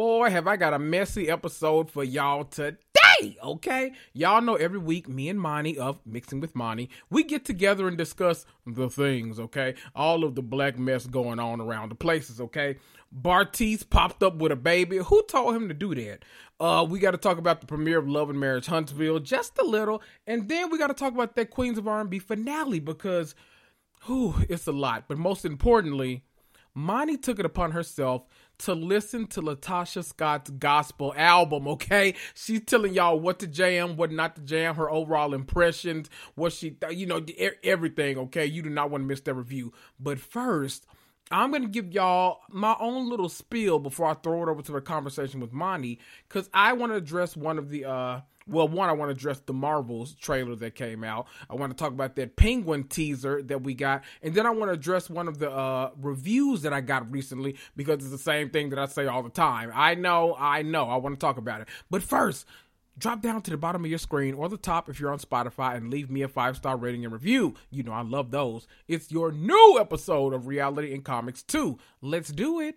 boy, have I got a messy episode for y'all today. Okay, y'all know every week me and Mani of Mixing with Mani, we get together and discuss the things. Okay, all of the black mess going on around the places. Okay, Bartiste popped up with a baby. Who told him to do that? Uh, we got to talk about the premiere of Love and Marriage Huntsville just a little, and then we got to talk about that Queens of R&B finale because, whew, it's a lot. But most importantly, Mani took it upon herself to listen to LaTocha Scott's gospel album, okay? She's telling y'all what to jam, what not to jam, her overall impressions, what she, you know, everything, okay? You do not want to miss that review. But first, I'm going to give y'all my own little spiel before I throw it over to the conversation with Mani because I want to address one of the, uh, well, one, I want to address the Marvels trailer that came out. I want to talk about that Penguin teaser that we got. And then I want to address one of the uh, reviews that I got recently because it's the same thing that I say all the time. I know, I know, I want to talk about it. But first, drop down to the bottom of your screen or the top if you're on Spotify and leave me a five star rating and review. You know, I love those. It's your new episode of Reality and Comics Too. Let's do it.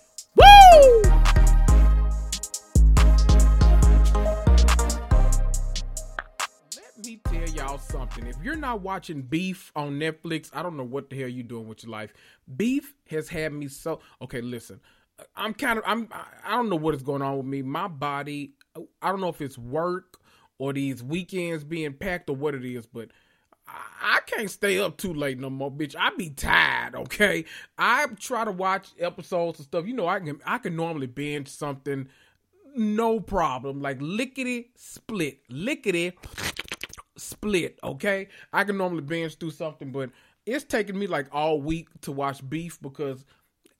Woo! y'all something. If you're not watching Beef on Netflix, I don't know what the hell you're doing with your life. Beef has had me so okay. Listen, I'm kind of I'm I don't know what is going on with me. My body, I don't know if it's work or these weekends being packed or what it is, but. I can't stay up too late no more, bitch. I be tired, okay? I try to watch episodes and stuff. You know, I can I can normally binge something no problem. Like lickety split, lickety split, okay? I can normally binge through something, but it's taking me like all week to watch beef because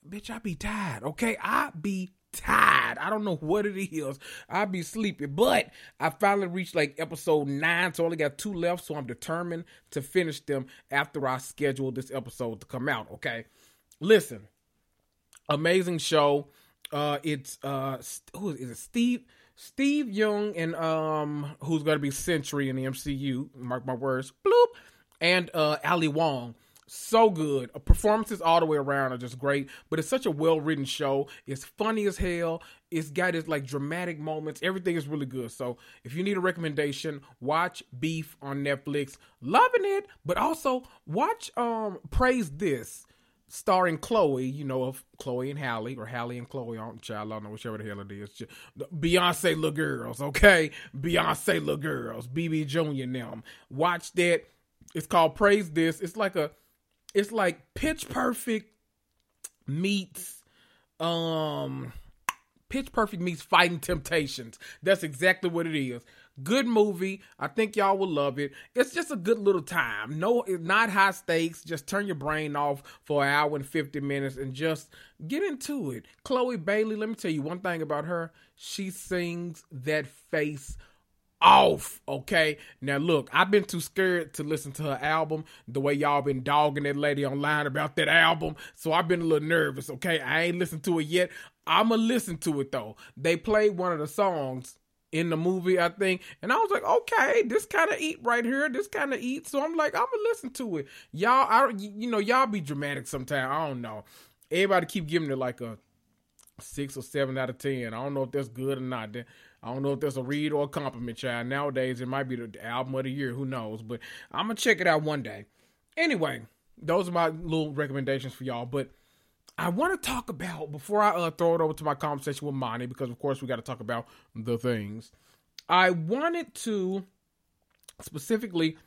bitch, I be tired, okay? I be tired. I don't know what it is. I be sleepy, but I finally reached like episode nine, so I only got two left. So I'm determined to finish them after I schedule this episode to come out. Okay, listen, amazing show. Uh, it's uh, who is it? Steve. Steve Yeun and um who's gonna be Sentry in the MCU, mark my words, bloop, and uh Ali Wong. So good. Performances all the way around are just great, but it's such a well written show. It's funny as hell. It's got its like dramatic moments. Everything is really good. So if you need a recommendation, watch Beef on Netflix. Loving it, but also watch um Praise This starring Chloe, you know, of Chloe and Halle, or Halle and Chloe, I don't, child, I don't know whichever the hell it is. Beyonce little girls, okay? Beyonce little girls, BB Junior them. Watch that. It's called Praise This. It's like a, it's like Pitch Perfect meets, um, Pitch Perfect meets Fighting Temptations. That's exactly what it is. Good movie. I think y'all will love it. It's just a good little time. No, not high stakes. Just turn your brain off for an hour and 50 minutes and just get into it. Chloe Bailey, let me tell you one thing about her. She sings that face off. Okay. Now look, I've been too scared to listen to her album the way y'all been dogging that lady online about that album. So I've been a little nervous. Okay. I ain't listened to it yet. I'ma listen to it though. They played one of the songs in the movie, I think. And I was like, okay, this kind of eat right here. This kind of eat. So I'm like, I'm gonna listen to it. Y'all, I you know, y'all be dramatic sometimes. I don't know. Everybody keep giving it like a six or seven out of ten. I don't know if that's good or not. I don't know if that's a read or a compliment, child. Nowadays, it might be the album of the year. Who knows? But I'm gonna check it out one day. Anyway, those are my little recommendations for y'all. But I want to talk about before I uh, throw it over to my conversation with Mani because of course we got to talk about the things. I wanted to specifically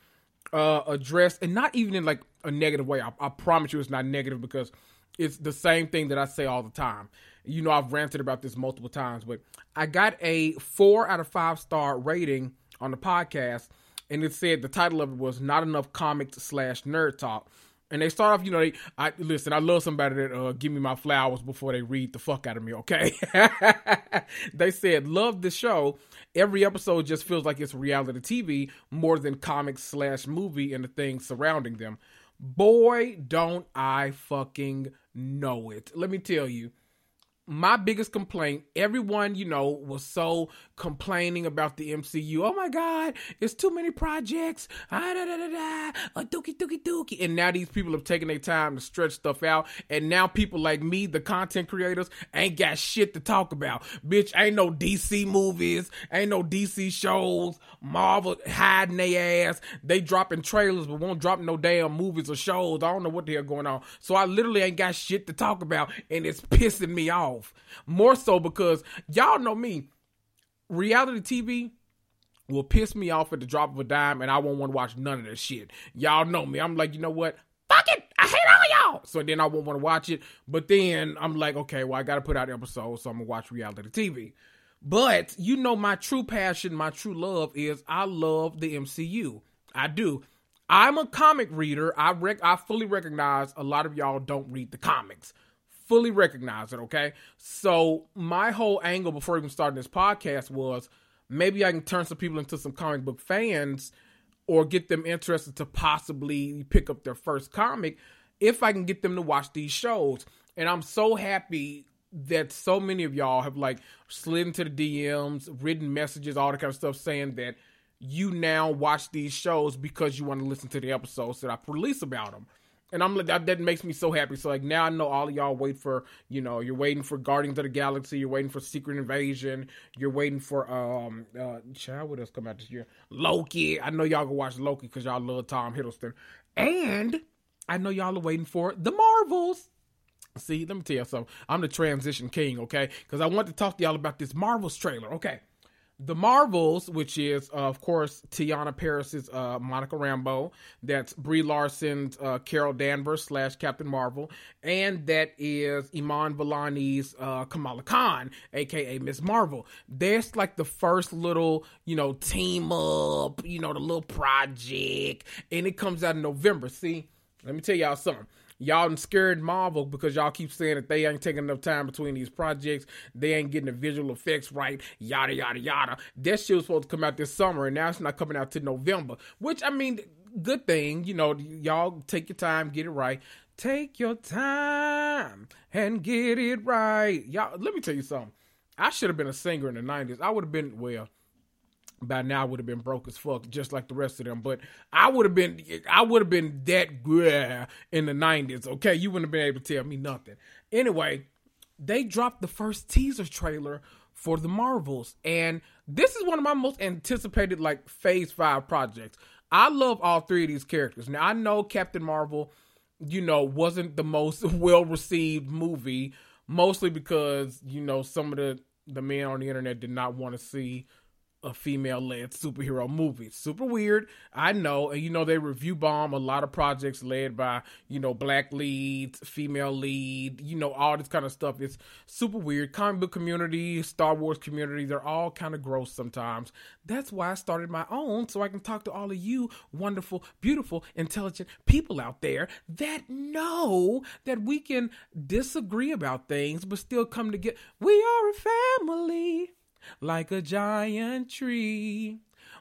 uh, address and not even in like a negative way. I, I promise you it's not negative because it's the same thing that I say all the time. You know, I've ranted about this multiple times, but I got a four out of five star rating on the podcast, and it said the title of it was "Not Enough Comics slash Nerd Talk." And they start off, you know, they, I listen. I love somebody that uh, give me my flowers before they read the fuck out of me. Okay, they said love the show. Every episode just feels like it's reality TV more than comics slash movie and the things surrounding them. Boy, don't I fucking know it. Let me tell you my biggest complaint, everyone, you know, was so complaining about the MCU. Oh my God, it's too many projects. Ah, da, da, da, da. A dookie, dookie, dookie. And now these people have taken their time to stretch stuff out. And now people like me, the content creators, ain't got shit to talk about. Bitch, ain't no DC movies, ain't no DC shows. Marvel hiding their ass. They dropping trailers, but won't drop no damn movies or shows. I don't know what the hell going on. So I literally ain't got shit to talk about. And it's pissing me off off. More so because y'all know me. Reality TV will piss me off at the drop of a dime and I won't want to watch none of that shit. Y'all know me. I'm like, you know what? Fuck it. I hate all y'all. So then I won't want to watch it. But then I'm like, okay, well, I got to put out episodes, so I'm going to watch reality TV. But you know, my true passion, my true love is I love the MCU. I do. I'm a comic reader. I rec- I fully recognize a lot of y'all don't read the comics fully recognize it, okay? So my whole angle before even starting this podcast was maybe I can turn some people into some comic book fans or get them interested to possibly pick up their first comic if I can get them to watch these shows. And I'm so happy that so many of y'all have like slid into the DMs, written messages, all that kind of stuff saying that you now watch these shows because you want to listen to the episodes that I release about them and I'm like that, that makes me so happy. So like now I know all of y'all wait for you know you're waiting for Guardians of the Galaxy, you're waiting for Secret Invasion, you're waiting for um uh child what else come out this year Loki. I know y'all gonna watch Loki because y'all love Tom Hiddleston, and I know y'all are waiting for the Marvels. See, let me tell you something. I'm the transition king, okay? Because I want to talk to y'all about this Marvels trailer, okay? The Marvels, which is uh, of course Teyonah Parris's uh, Monica Rambeau, that's Brie Larson's uh, Carol Danvers slash Captain Marvel, and that is Iman Vellani's uh, Kamala Khan, aka Miss Marvel. That's like the first little you know team up, you know the little project, and it comes out in November. See, let me tell y'all something y'all are scared Marvel because y'all keep saying that they ain't taking enough time between these projects. They ain't getting the visual effects right. Yada yada yada. That shit was supposed to come out this summer, and now it's not coming out to November. Which I mean, good thing. You know, y'all take your time, get it right. Take your time and get it right. Y'all, let me tell you something. I should have been a singer in the '90s. I would have been well by now would have been broke as fuck, just like the rest of them. But I would have been, I would have been that good in the nineties. Okay, you wouldn't have been able to tell me nothing. Anyway, they dropped the first teaser trailer for the Marvels, and this is one of my most anticipated like Phase Five projects. I love all three of these characters. Now I know Captain Marvel, you know, wasn't the most well received movie, mostly because you know some of the the men on the internet did not want to see a female led superhero movie. Super weird, I know. And you know, they review bomb a lot of projects led by, you know, black leads, female lead, you know, all this kind of stuff. It's super weird. Comic book community, Star Wars community, they're all kind of gross sometimes. That's why I started my own so I can talk to all of you wonderful, beautiful, intelligent people out there that know that we can disagree about things but still come together. We are a family like a giant tree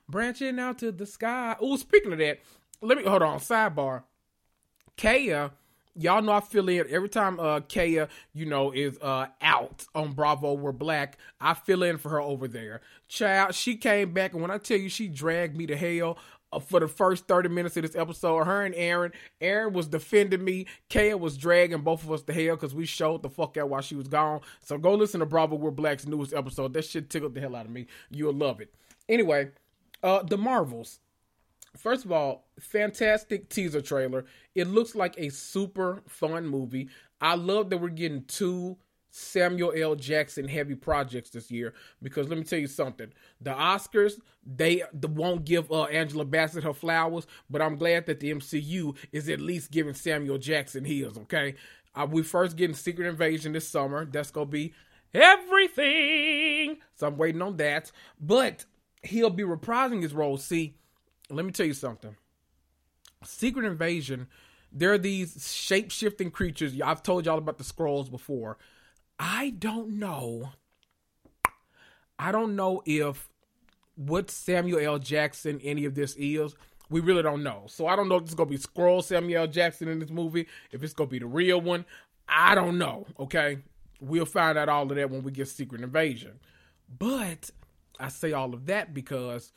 branching out to the sky. Oh, speaking of that, let me hold on. Sidebar. Kaya, y'all know I feel in every time uh Kaya, you know, is uh out on Bravo We're Black. I fill in for her over there. Child, she came back and when I tell you she dragged me to hell, for the first 30 minutes of this episode. Her and Aaron. Aaron was defending me. Kaya was dragging both of us to hell because we showed the fuck out while she was gone. So go listen to Bravo We're Black's newest episode. That shit tickled the hell out of me. You'll love it. Anyway, uh, the Marvels. First of all, fantastic teaser trailer. It looks like a super fun movie. I love that we're getting two Samuel L. Jackson heavy projects this year because let me tell you something. The Oscars, they won't give uh, Angela Bassett her flowers, but I'm glad that the MCU is at least giving Samuel Jackson his, okay? Uh, we first getting Secret Invasion this summer. That's gonna be everything. So I'm waiting on that. But he'll be reprising his role. See, let me tell you something. Secret Invasion, there are these shape shifting creatures. I've told y'all about the Skrulls before. I don't know. I don't know if what Samuel L. Jackson any of this is. We really don't know. So I don't know if it's gonna be Skrull Samuel L. Jackson in this movie, if it's gonna be the real one. I don't know. Okay. We'll find out all of that when we get Secret Invasion. But I say all of that because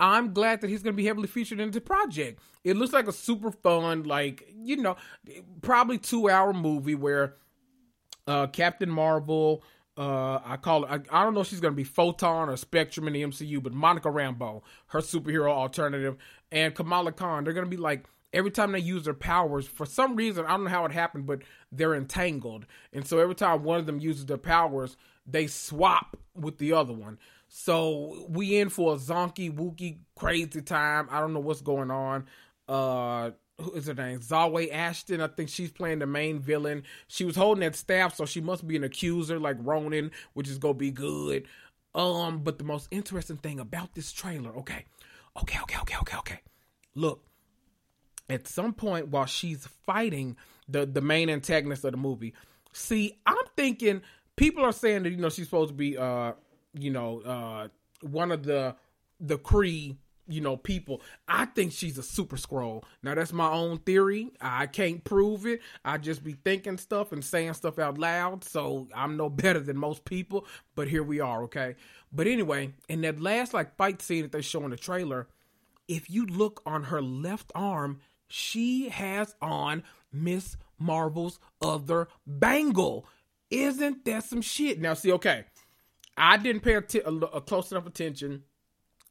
I'm glad that he's going to be heavily featured in the project. It looks like a super fun, like, you know, probably two hour movie where uh, Captain Marvel, uh, I call it, I, I don't know if she's to be Photon or Spectrum in the MCU, but Monica Rambeau, her superhero alternative, and Kamala Khan, they're to be like, every time they use their powers, for some reason, I don't know how it happened, but they're entangled. And so every time one of them uses their powers, they swap with the other one. So we in for a zonky, wookie, crazy time. I don't know what's going on. Uh who is her name? Zawe Ashton. I think she's playing the main villain. She was holding that staff, so she must be an accuser like Ronan, which is gonna be good. Um, but the most interesting thing about this trailer, okay, okay, okay, okay, okay, okay. Look, at some point while she's fighting the the main antagonist of the movie, see, I'm thinking people are saying that you know she's supposed to be uh you know, uh, one of the the Kree, you know, people. I think she's a super Skrull. Now that's my own theory. I can't prove it. I just be thinking stuff and saying stuff out loud. So I'm no better than most people. But here we are, okay? But anyway, in that last like fight scene that they show in the trailer, if you look on her left arm, she has on Miss Marvel's other bangle. Isn't that some shit? Now, see, okay, I didn't pay a, t- a, a close enough attention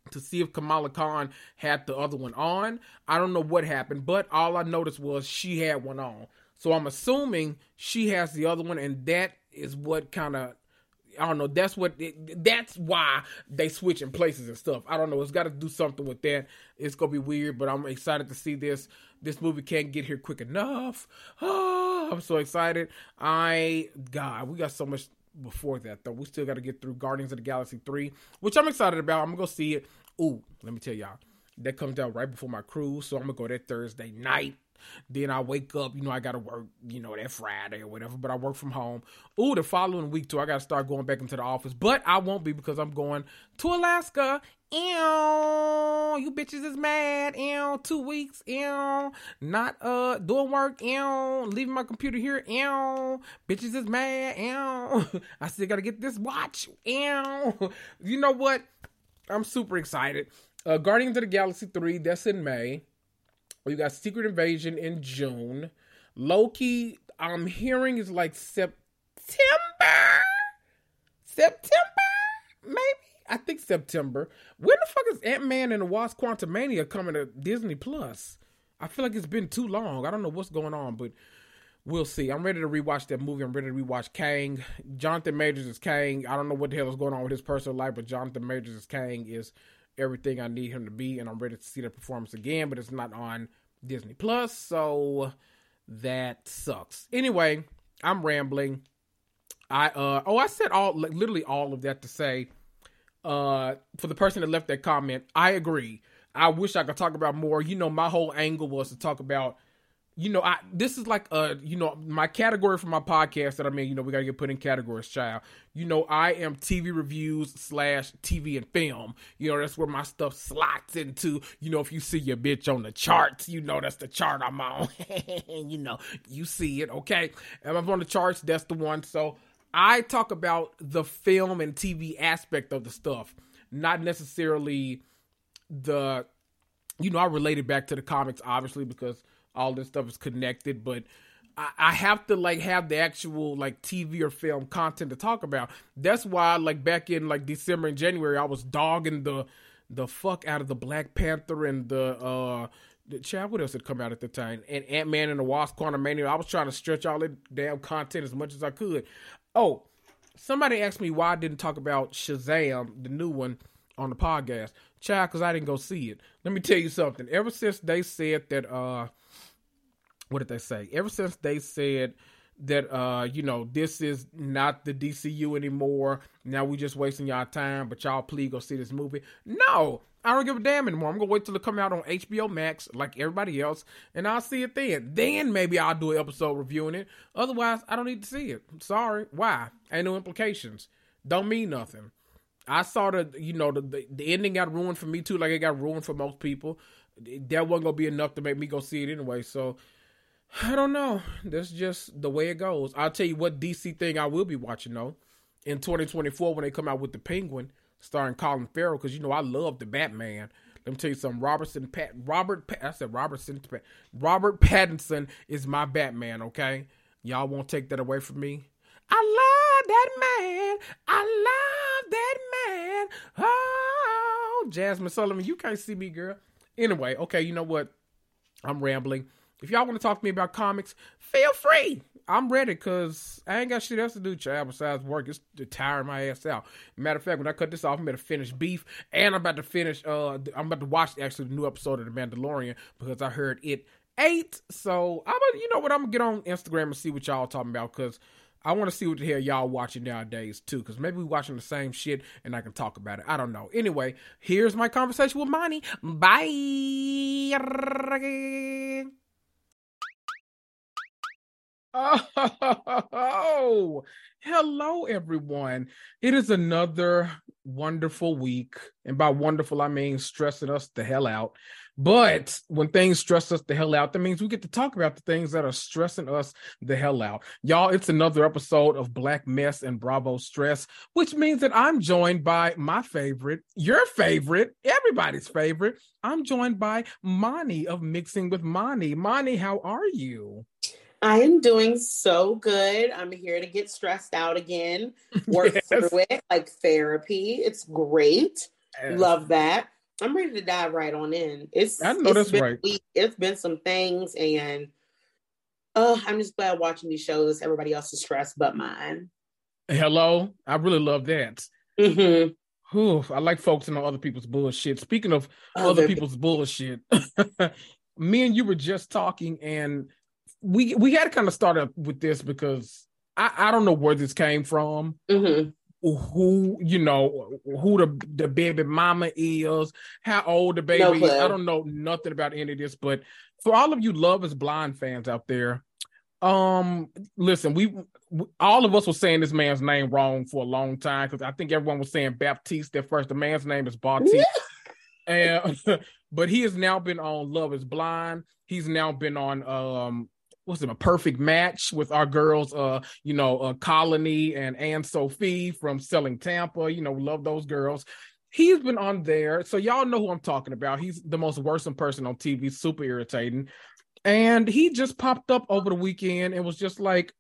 to see if Kamala Khan had the other one on. I don't know what happened, but all I noticed was she had one on. So I'm assuming she has the other one, and that is what kind of I don't know. That's what. It, that's why they switch in places and stuff. I don't know. It's got to do something with that. It's gonna be weird, but I'm excited to see this. This movie can't get here quick enough. Oh, I'm so excited. I God, we got so much before that though. We still got to get through Guardians of the Galaxy 3, which I'm excited about. I'm gonna go see it. Ooh, let me tell y'all. That comes out right before my cruise, so I'm gonna go that Thursday night. Then I wake up, you know, I gotta work, you know, that Friday or whatever, but I work from home. Ooh, the following week too, I gotta start going back into the office. But I won't be because I'm going to Alaska. Ew, you bitches is mad. Ew, two weeks. Ew, not uh doing work. Ew, leaving my computer here. Ew, bitches is mad. Ew, I still gotta get this watch. Ew, you know what? I'm super excited. Uh, Guardians of the Galaxy 3, that's in May. We got Secret Invasion in June. Loki, I'm hearing is like September. September, maybe. I think September. When the fuck is Ant Man and the Wasp Quantumania coming to Disney Plus? I feel like it's been too long. I don't know what's going on, but we'll see. I'm ready to rewatch that movie. I'm ready to rewatch Kang. Jonathan Majors is Kang. I don't know what the hell is going on with his personal life, but Jonathan Majors is Kang is everything I need him to be, and I'm ready to see the performance again, but it's not on Disney Plus, so that sucks. Anyway, I'm rambling. I uh oh I said all literally all of that to say uh for the person that left that comment, I agree. I wish I could talk about more. You know, my whole angle was to talk about you know, I this is like a you know, my category for my podcast that I mean, you know, we gotta get put in categories, child. You know, I am TV reviews slash TV and film. You know, that's where my stuff slots into. You know, if you see your bitch on the charts, you know that's the chart I'm on. you know, you see it, okay? And I'm on the charts, that's the one. So I talk about the film and TV aspect of the stuff, not necessarily the you know, I related back to the comics obviously because all this stuff is connected, but I, I have to like have the actual like TV or film content to talk about. That's why like back in like December and January, I was dogging the the fuck out of the Black Panther and the uh the child, what else had come out at the time? And Ant Man and the Wasp Quantum Quantumania. I was trying to stretch all the damn content as much as I could. Oh, somebody asked me why I didn't talk about Shazam, the new one, on the podcast. Child, because I didn't go see it. Let me tell you something. Ever since they said that uh what did they say? Ever since they said that uh you know this is not the DCU anymore. Now we just wasting y'all time, but y'all please go see this movie. No, I don't give a damn anymore. I'm gonna wait till it come out on HBO Max like everybody else, and I'll see it then. Then maybe I'll do an episode reviewing it. Otherwise, I don't need to see it. Sorry, why? Ain't no implications. Don't mean nothing. I saw the you know the, the, the ending got ruined for me too, like it got ruined for most people. That wasn't gonna be enough to make me go see it anyway. So I don't know. That's just the way it goes. I'll tell you what DC thing I will be watching though in 2024 when they come out with the Penguin starring Colin Farrell because you know I love the Batman. Let me tell you something. Robertson Pat Robert I said Robertson Robert Pattinson is my Batman. Okay, y'all won't take that away from me. I love that man. I love that man. Oh, Jazmine Sullivan, you can't see me, girl. Anyway, okay, you know what? I'm rambling. If y'all want to talk to me about comics, feel free. I'm ready because I ain't got shit else to do, child, besides work. It's tiring my ass out. Matter of fact, when I cut this off, I'm about to finish Beef, and I'm about to finish, uh, I'm about to watch actually the new episode of The Mandalorian because I heard it eight. So I'm gonna, you know what, I'm gonna get on Instagram and see what y'all talking about because I want to see what the hell y'all watching nowadays too, because maybe we watching the same shit and I can talk about it. I don't know. Anyway, here's my conversation with Mani. Bye. Oh, hello, everyone. It is another wonderful week. And by wonderful, I mean stressing us the hell out. But when things stress us the hell out, that means we get to talk about the things that are stressing us the hell out. Y'all, it's another episode of Black Mess and Bravo Stress, which means that I'm joined by my favorite, your favorite, everybody's favorite. I'm joined by Mani of Mixing with Mani. Mani, how are you? I am doing so good. I'm here to get stressed out again, work yes. through it like therapy. It's great. Yes. Love that. I'm ready to dive right on in. It's I know that's right. Week. It's been some things, and uh, I'm just glad watching these shows. Everybody else is stressed, but mine. Hello, I really love that. Mm-hmm. Ooh, I like focusing on other people's bullshit. Speaking of oh, other people's bullshit, me and you were just talking, and we we had to kind of start up with this because I, I don't know where this came from. Mm-hmm. Who you know who the the baby mama is, how old the baby no is. I don't know nothing about any of this, but for all of you Love Is Blind fans out there, um, listen, we, we all of us were saying this man's name wrong for a long time because I think everyone was saying Baptiste at first. The man's name is Bartiste. and but he has now been on Love Is Blind. He's now been on um what's it a perfect match with our girls uh you know uh, colony and anne sophie from selling tampa you know love those girls. He's been on there so y'all know who i'm talking about. He's the most worrisome person on tv super irritating. And he just popped up over the weekend and was just like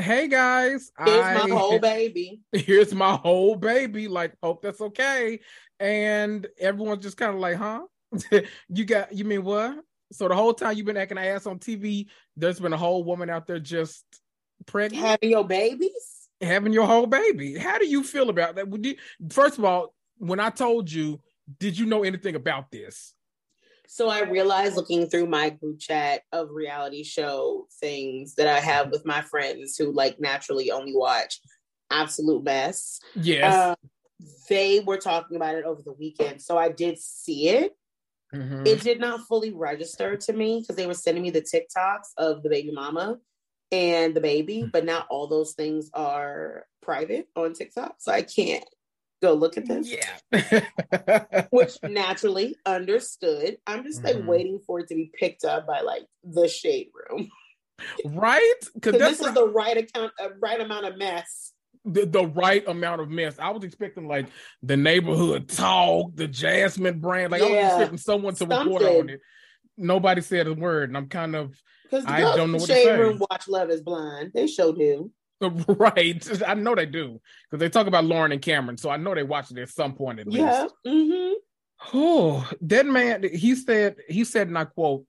hey guys here's I, my whole baby. Here's my whole baby. Like hope that's okay. And everyone's just kind of like huh? You got you mean what so the whole time you've been acting ass on TV, there's been a whole woman out there just pregnant, having your babies, having your whole baby. How do you feel about that? You, first of all, when I told you, did you know anything about this? So I realized looking through my group chat of reality show things that I have with my friends who like naturally only watch absolute mess. Yes. Uh, they were talking about it over the weekend. So I did see it. Mm-hmm. It did not fully register to me because they were sending me the TikToks of the baby mama and the baby, mm. but not all those things are private on TikTok. So I can't go look at this. Yeah. Which naturally understood. I'm just like mm-hmm. waiting for it to be picked up by like the shade room. Right? Because this is the right account, uh, right amount of mess the, the right amount of mess. I was expecting like the neighborhood talk, the Jasmine brand. Like yeah. I was expecting someone to Something. report on it. Nobody said a word, and I'm kind of I don't know what Shade to say. Room watch Love Is Blind. They showed him. Right, I know they do because they talk about Lauren and Cameron, so I know they watched it at some point at yeah. least. Mm-hmm. Oh, that man, he said, he said, and I quote,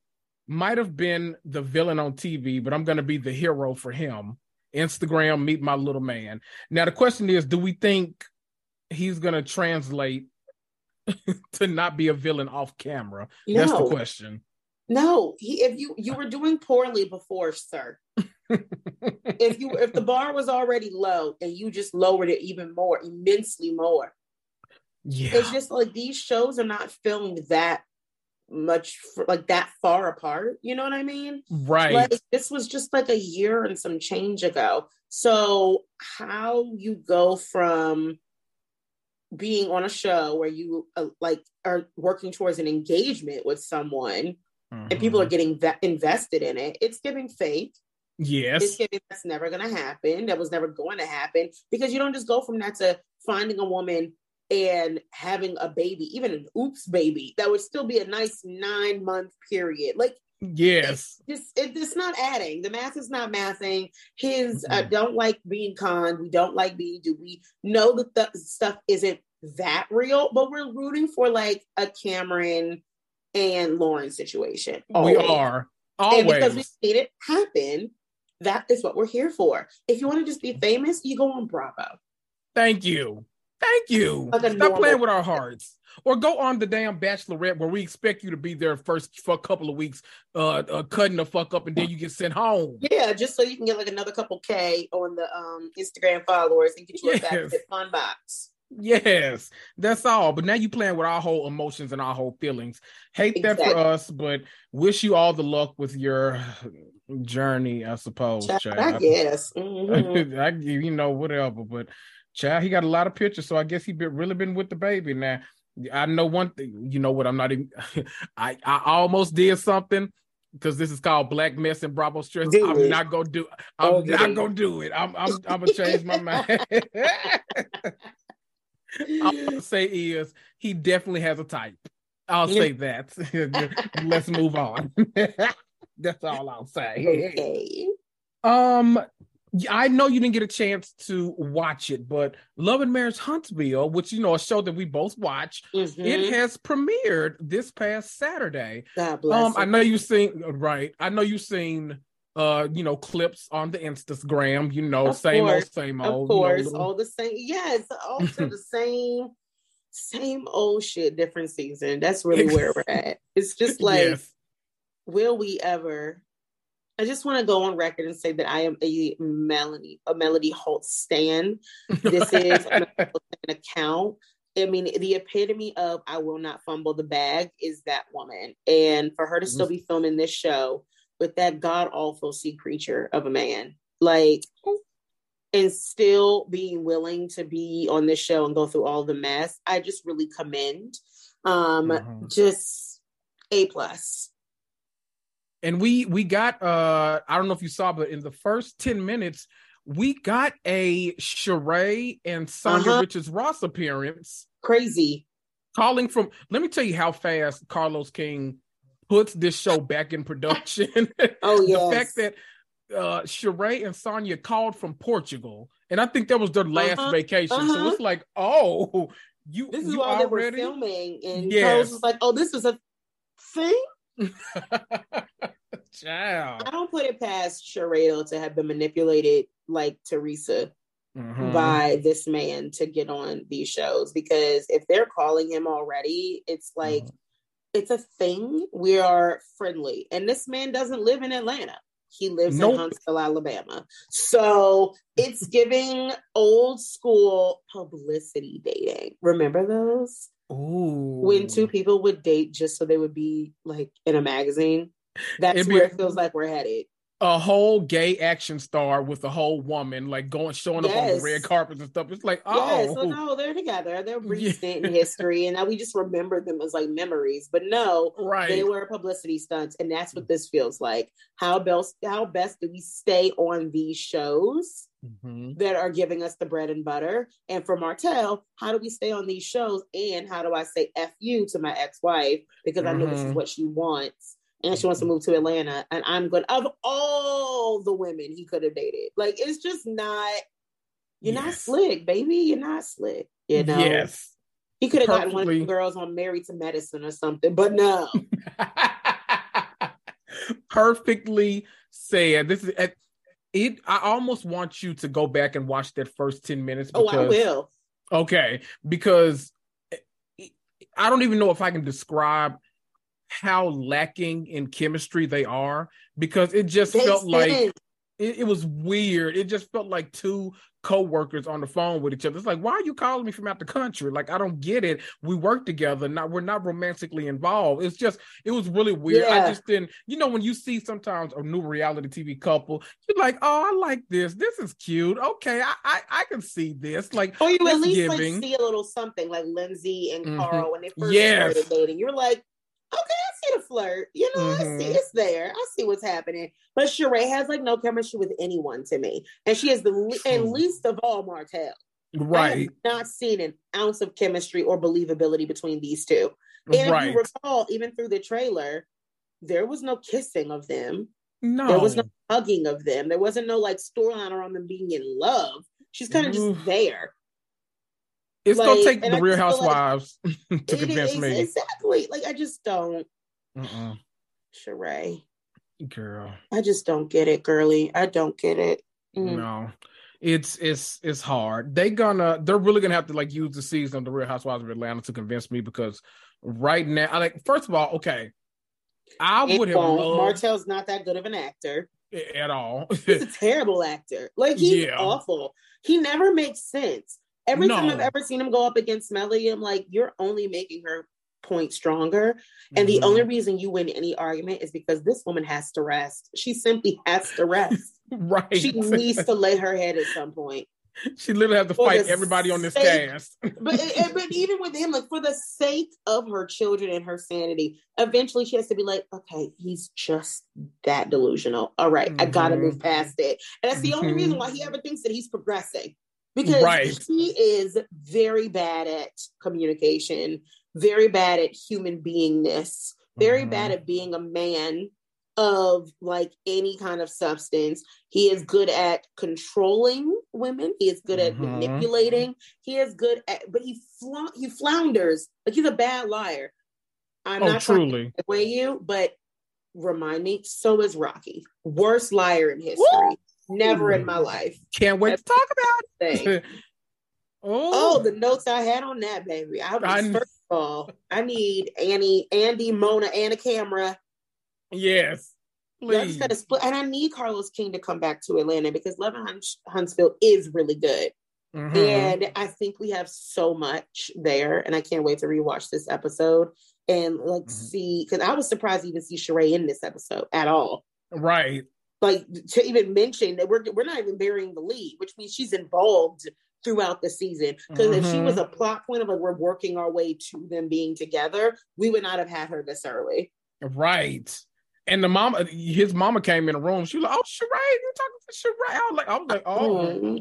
might have been the villain on TV, but I'm going to be the hero for him. Instagram, meet my little man. Now the question is, do we think he's gonna translate to not be a villain off camera? No. That's the question. No, he if you you were doing poorly before, sir. if you if the bar was already low and you just lowered it even more, immensely more. Yeah. It's just like these shows are not filmed that much like that far apart. You know what I mean? Right. Like this was just like a year and some change ago. So how you go from being on a show where you uh, like are working towards an engagement with someone mm-hmm. and people are mm-hmm. getting ve- invested in it, it's giving faith. Yes. It's giving that's never going to happen. That was never going to happen because you don't just go from that to finding a woman and having a baby, even an oops baby, that would still be a nice nine month period. Like, yes, it's, it, it's not adding. The math is not mathing. His mm-hmm. uh, don't like being con. We don't like being. Do we know that the stuff isn't that real? But we're rooting for like a Cameron and Lauren situation. Always. We are always and because we seen it happen. That is what we're here for. If you want to just be famous, you go on Bravo. Thank you. Thank you. Stop normal. playing with our hearts. Or go on the damn Bachelorette where we expect you to be there first for a couple of weeks, uh, uh, cutting the fuck up, and then you get sent home. Yeah, just so you can get like another couple K on the um Instagram followers and get you yes. a fun box. Yes, that's all. But now you playing with our whole emotions and our whole feelings. Hate exactly. that for us, but wish you all the luck with your journey, I suppose. Child, I guess. Mm-hmm. I, you know, whatever. But Child, he got a lot of pictures, so I guess he been really been with the baby now. I know one thing. You know what? I'm not even. I I almost did something because this is called Black Mess and Bravo Stress. Do I'm it. not gonna do. I'm okay. not gonna do it. I'm I'm I'm gonna change my mind. I'm gonna say is he definitely has a type. I'll say that. Let's move on. That's all I'll say. Okay. Um, I know you didn't get a chance to watch it, but Love and Marriage Huntsville, which you know a show that we both watch, mm-hmm. it has premiered this past Saturday. God bless. Um, I know you've seen right. I know you've seen uh, you know, clips on the Instagram, you know, of same course, old, same old. Of course, you know, all the same. Yes, also the same, same old shit, different season. That's really where we're at. It's just like, yes. will we ever I just want to go on record and say that I am a Melanie, a Melody Holt stan. This is an account. I mean, the epitome of I will not fumble the bag is that woman. And for her to still be filming this show with that god awful sea creature of a man, like, and still being willing to be on this show and go through all the mess, I just really commend. Um, mm-hmm. just A plus and we we got uh I don't know if you saw, but in the first 10 minutes, we got a Sheree and Sanya uh-huh. Richards Ross appearance. Crazy. Calling from let me tell you how fast Carlos King puts this show back in production. oh yeah. the fact that uh Sheree and Sanya called from Portugal, and I think that was their last uh-huh. vacation. Uh-huh. So it's like, oh, you this is you while already? they were filming, and yes. Carlos was like, oh, this is a thing. Child. I don't put it past Sherelle to have been manipulated like Teresa mm-hmm. by this man to get on these shows because if they're calling him already, it's like mm-hmm. it's a thing. We are friendly. And this man doesn't live in Atlanta. He lives nope. in Huntsville, Alabama. So it's giving old school publicity dating. Remember those? Ooh. When two people would date just so they would be like in a magazine. That's where it feels like we're headed. A whole gay action star with a whole woman like going showing yes. up on the red carpets and stuff. It's like, oh yes, so no, they're together. They're recent yeah. in history, and now we just remember them as like memories. But no, right? They were publicity stunts, and that's what mm. this feels like. How best how best do we stay on these shows? Mm-hmm. that are giving us the bread and butter. And for Martell, how do we stay on these shows? And how do I say F you to my ex wife because mm-hmm. I know this is mm-hmm. what she wants and she wants to move to Atlanta. And I'm good. Of all the women he could have dated, like it's just not. You're yes. not slick, baby. You're not slick. You know. Yes. He could have gotten one of the girls on Married to Medicine or something, but no. Perfectly said. This is it. I almost want you to go back and watch that first ten minutes. Because, oh, I will. Okay, because eh, I don't even know if I can describe how lacking in chemistry they are because it just they felt like it, it, was weird. It just felt like two co-workers on the phone with each other. It's like, why are you calling me from out the country? Like, I don't get it. We work together. Not we're not romantically involved. It's just it was really weird. Yeah. I just didn't, you know, when you see sometimes a new reality TV couple, you're like, oh, I like this. This is cute. Okay, I I, I can see this. Like, or you at least giving. like see a little something like Lindsay and mm-hmm. Carl when they first yes. started dating. You're like, okay, I see the flirt. You know, mm-hmm. I see mm-hmm. it's there. I see what's happening. But Sheree has like no chemistry with anyone to me, and she is the le- and least of all Martell. Right. not seen an ounce of chemistry or believability between these two. And right. if you recall, even through the trailer, there was no kissing of them. No. There was no hugging of them. There wasn't no like storyline around them being in love. She's kind of just there. It's like, gonna take the Real Housewives like to convince is, me. Exactly. Like I just don't. Uh-uh. Sheree. Girl. I just don't get it, girly. I don't get it. Mm. No. It's it's it's hard. They gonna they're really gonna have to like use the season of the Real Housewives of Atlanta to convince me because right now, I like first of all, okay, I would have loved, Martell's not that good of an actor at all. he's a terrible actor. Like he's yeah. awful. He never makes sense. Every no. time I've ever seen him go up against Melody, I'm like, you're only making her point stronger. And mm-hmm. the only reason you win any argument is because this woman has to rest. She simply has to rest. right. She needs to lay her head at some point. She literally has to for fight everybody on this cast. but but even with him, like for the sake of her children and her sanity, eventually she has to be like, okay, he's just that delusional. All right, mm-hmm. I gotta move mm-hmm. past it. And that's the mm-hmm. only reason why he ever thinks that he's progressing because right. he is very bad at communication, very bad at human beingness, very mm-hmm. bad at being a man of like any kind of substance. He is good at controlling women. He is good mm-hmm. at manipulating. He is good at, but he fla- he flounders like he's a bad liar. I'm oh, not truly way you, but remind me. So is Rocky, worst liar in history. Woo! Never in my life. Can't wait to talk about it. oh. oh, the notes I had on that baby. I was first of all, I need Annie, Andy, Mona, and a camera. Yes. Please. Gotta split, and I need Carlos King to come back to Atlanta because Love and Huntsville is really good. Mm-hmm. And I think we have so much there, and I can't wait to rewatch this episode and like mm-hmm. see because I was surprised to even see Sheree in this episode at all. Right like to even mention that we're we're not even burying the lead, which means she's involved throughout the season. Because mm-hmm. if she was mm-hmm. a plot point of like we're working our way to them being together, we would not have had her this early. Right. And the mama, his mama came in the room. She was like, "Oh, Sheree, you talking to Sheree?" I was like, "I was like, oh, mm-hmm.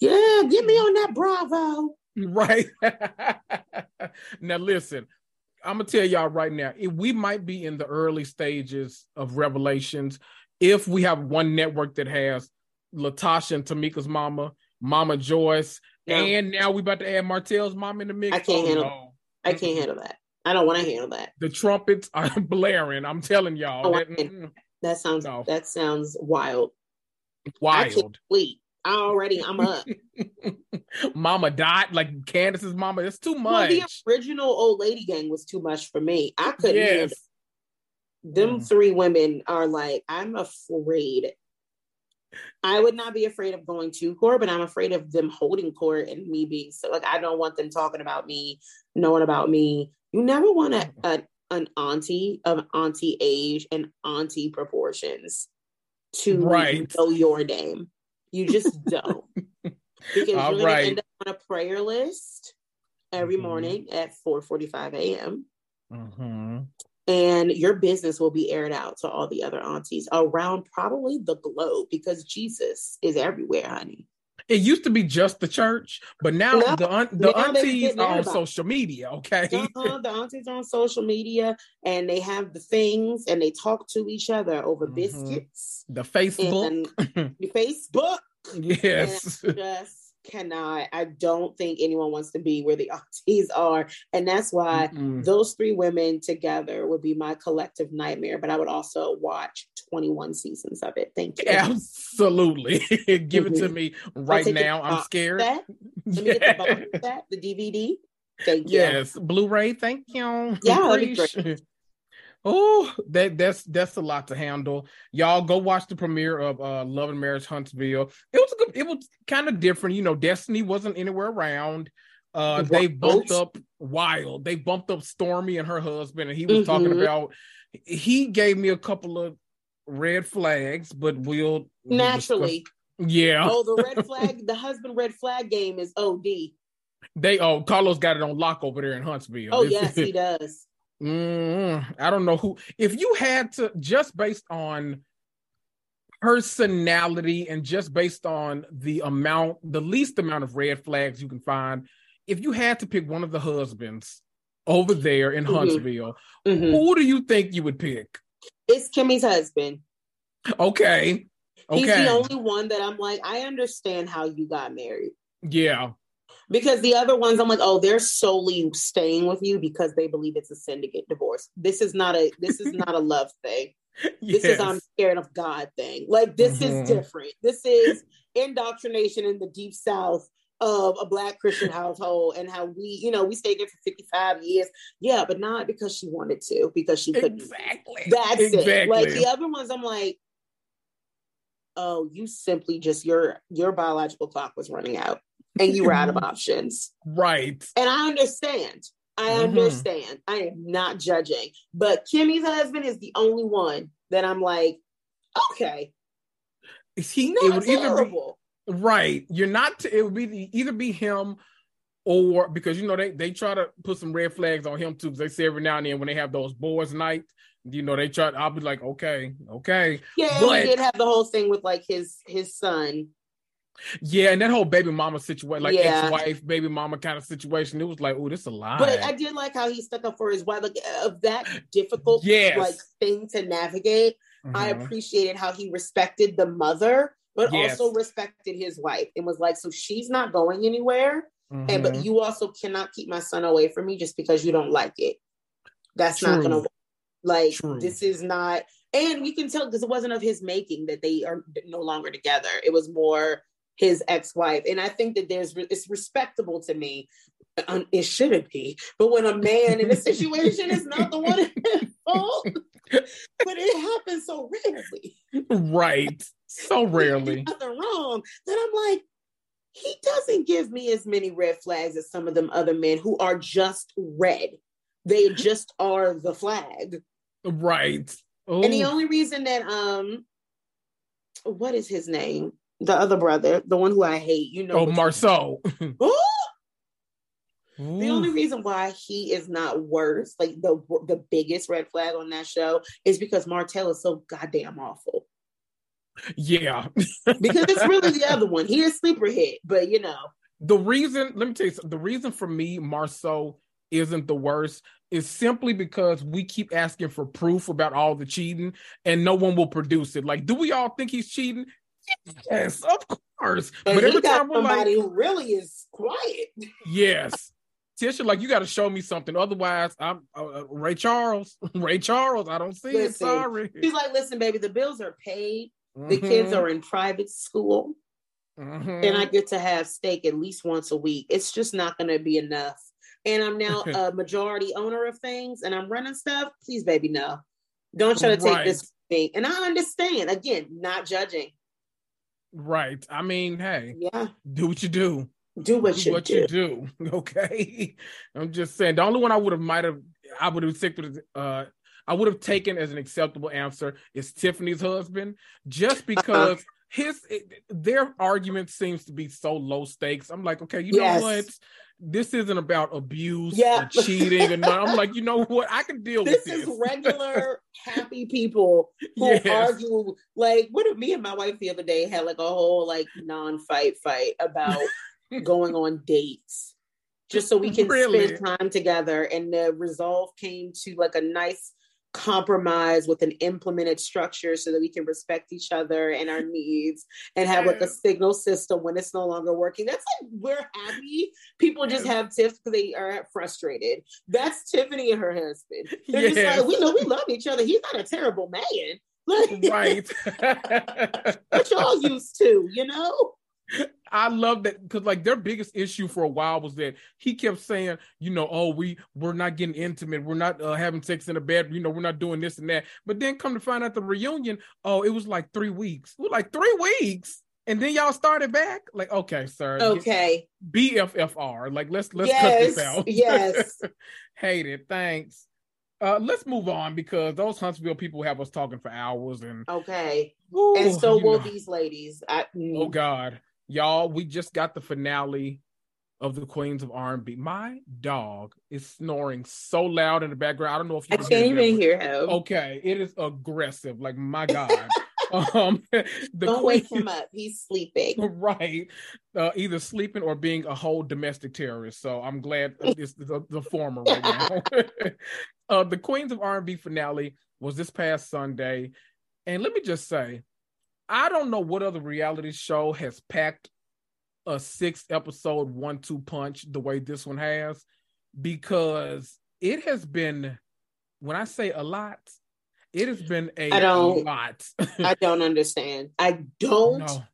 yeah, get me on that Bravo." Right. now, listen, I'm gonna tell y'all right now, we might be in the early stages of revelations if we have one network that has LaTocha and Tamika's mama, Mama Joyce, and now we about to add Martell's mom in the mix. I can't oh, handle. No. I can't handle that. I don't want to handle that. The trumpets are blaring. I'm telling y'all. Oh, that, that, sounds no. that sounds wild. Wild. I can't sleep. I already I'm up. mama died like Candace's mama. It's too much. Well, the original old lady gang was too much for me. I couldn't yes them mm. three women are like, I'm afraid. I would not be afraid of going to court, but I'm afraid of them holding court and me being so like I don't want them talking about me, knowing about me. You never want a, a an auntie of auntie age and auntie proportions to right. know your name. You just don't. because All you're gonna end up on a prayer list every mm-hmm. morning at 4 45 a.m. Mm-hmm and your business will be aired out to all the other aunties around probably the globe because Jesus is everywhere, honey. It used to be just the church, but now no, the the now aunties are on social media. Okay, uh-huh, the aunties are on social media, and they have the things, and they talk to each other over mm-hmm. biscuits. The Facebook, the Facebook. Yes, just cannot. I don't think anyone wants to be where the aunties are. And that's why mm those three women together would be my collective nightmare but i would also watch 21 seasons of it. Thank you. Absolutely. Give it to mm-hmm. me right now. I'm scared. that. Let me get the, that, the dvd thank you. Yes. Blu-ray. Thank you. Yeah Oh, that that's that's a lot to handle. Y'all go watch the premiere of uh Love and Marriage Huntsville. It was it was kind of different. You know, Destiny wasn't anywhere around. Uh they bumped up Wild. They bumped up Stormy and her husband, and he was mm-hmm. talking about he gave me a couple of red flags, but we'll naturally. We'll yeah. Oh, the red flag, the husband red flag game is OD. They oh Carlos got it on lock over there in Huntsville. Oh yes, he does. Mm, I don't know who. If you had to, just based on personality and just based on the amount, the least amount of red flags you can find, if you had to pick one of the husbands over there in mm-hmm. Huntsville, mm-hmm. who do you think you would pick? It's Kimmy's husband. Okay. Okay. He's the only one that I'm like, I understand how you got married. Yeah because the other ones i'm like oh they're solely staying with you because they believe it's a syndicate divorce this is not a this is not a love thing yes. this is i'm scared of god thing like this mm-hmm. is different this is indoctrination in the deep south of a black christian household and how we you know we stayed there for 55 years yeah but not because she wanted to because she couldn't exactly that's exactly. it like the other ones i'm like oh you simply just your your biological clock was running out and you were out of options. Right. And I understand. I mm-hmm. understand. I am not judging. But Kimmy's husband is the only one that I'm like, okay. Is he not it would terrible. be, right. You're not it would be either be him or because you know they they try to put some red flags on him too. Because They say every now and then when they have those boys' nights, you know, they try. I'll be like, okay, okay. Yeah, but, we did have the whole thing with like his his son yeah, and that whole baby mama situation, like yeah. ex-wife, baby mama kind of situation, it was like, oh, this is a lie. But I did like how he stuck up for his wife, like of that difficult yes. like thing to navigate. Mm-hmm. I appreciated how he respected the mother, but yes. also respected his wife and was like, so she's not going anywhere. Mm-hmm. And but mm-hmm. you also cannot keep my son away from me just because you don't like it. That's True. not gonna work. Like True. this is not and you can tell because it wasn't of his making that they are no longer together. It was more his ex-wife. And i think that there's it's respectable to me um, it shouldn't be but when a man in a situation is not the one at fault but it happens so rarely. Right. So rarely. nothing wrong that i'm like he doesn't give me as many red flags as some of them other men who are just red. They just are the flag. Right. Ooh. and the only reason that um what is his name the other brother, the one who I hate, you know. Oh, Marsau. the only reason why he is not worse, like the the biggest red flag on that show, is because Martell is so goddamn awful. Yeah, because it's really the other one. He is sleeper hit, but you know. The reason, let me tell you, something, the reason for me, Marsau isn't the worst is simply because we keep asking for proof about all the cheating and no one will produce it. Like, do we all think he's cheating? Yes, of course. But every time somebody like, who really is quiet. Yes. Tisha, like you got to show me something. Otherwise, I'm uh, uh Ray Charles. Ray Charles, I don't see listen, it. Sorry. He's like, listen, baby, the bills are paid. Mm-hmm. The kids are in private school, mm-hmm. and I get to have steak at least once a week. It's just not going to be enough. And I'm now a majority owner of things, and I'm running stuff. Please, baby, no, don't try to right. take this thing. And I understand. Again, not judging. Right. I mean, hey, yeah, do what you do. Do what, do you, what do. you do. Okay. I'm just saying the only one I would have might have I would have with uh I would have taken as an acceptable answer is Tiffany's husband, just uh-huh. because uh-huh. his their argument seems to be so low stakes. I'm like, okay, you yes. know what? This isn't about abuse yeah. or cheating and I'm like, you know what? I can deal this with this. This is regular happy people who yes. argue like what if me and my wife the other day had like a whole like non-fight fight about going on dates just so we can really? spend time together and the resolve came to like a nice compromise with an implemented structure so that we can respect each other and our needs and have like a signal system when it's no longer working. That's like we're happy. People just have tiffs because they are frustrated. That's Tiffany and her husband. They're yes. just like, we know we love each other. He's not a terrible man. right. what y'all used to, you know? I love that because like their biggest issue for a while was that he kept saying, you know, oh, we we're not getting intimate, we're not uh, having sex in the bed, you know, we're not doing this and that. But then come to find out the reunion, oh, it was like three weeks. Like three weeks. And then y'all started back, like, okay, sir. Okay. BFFR. Like, let's let's yes, cut this out. Yes. Hate it. Thanks. Uh, let's move on because those Huntsville people have us talking for hours and okay. Ooh, and so will know. these ladies. I, mm. Oh God, y'all! We just got the finale of the Queens of R&B. My dog is snoring so loud in the background. I don't know if you I can't even hear him. Okay, it is aggressive. Like my God. um, the Don't queen, wake him up. He's sleeping. Right. Uh, either sleeping or being a whole domestic terrorist. So I'm glad it's the, the former right now. uh, the Queens of R&B finale was this past Sunday. And let me just say, I don't know what other reality show has packed a six episode one two punch the way this one has because it has been when I say a lot, it has been a I don't, lot. I don't understand. I don't no.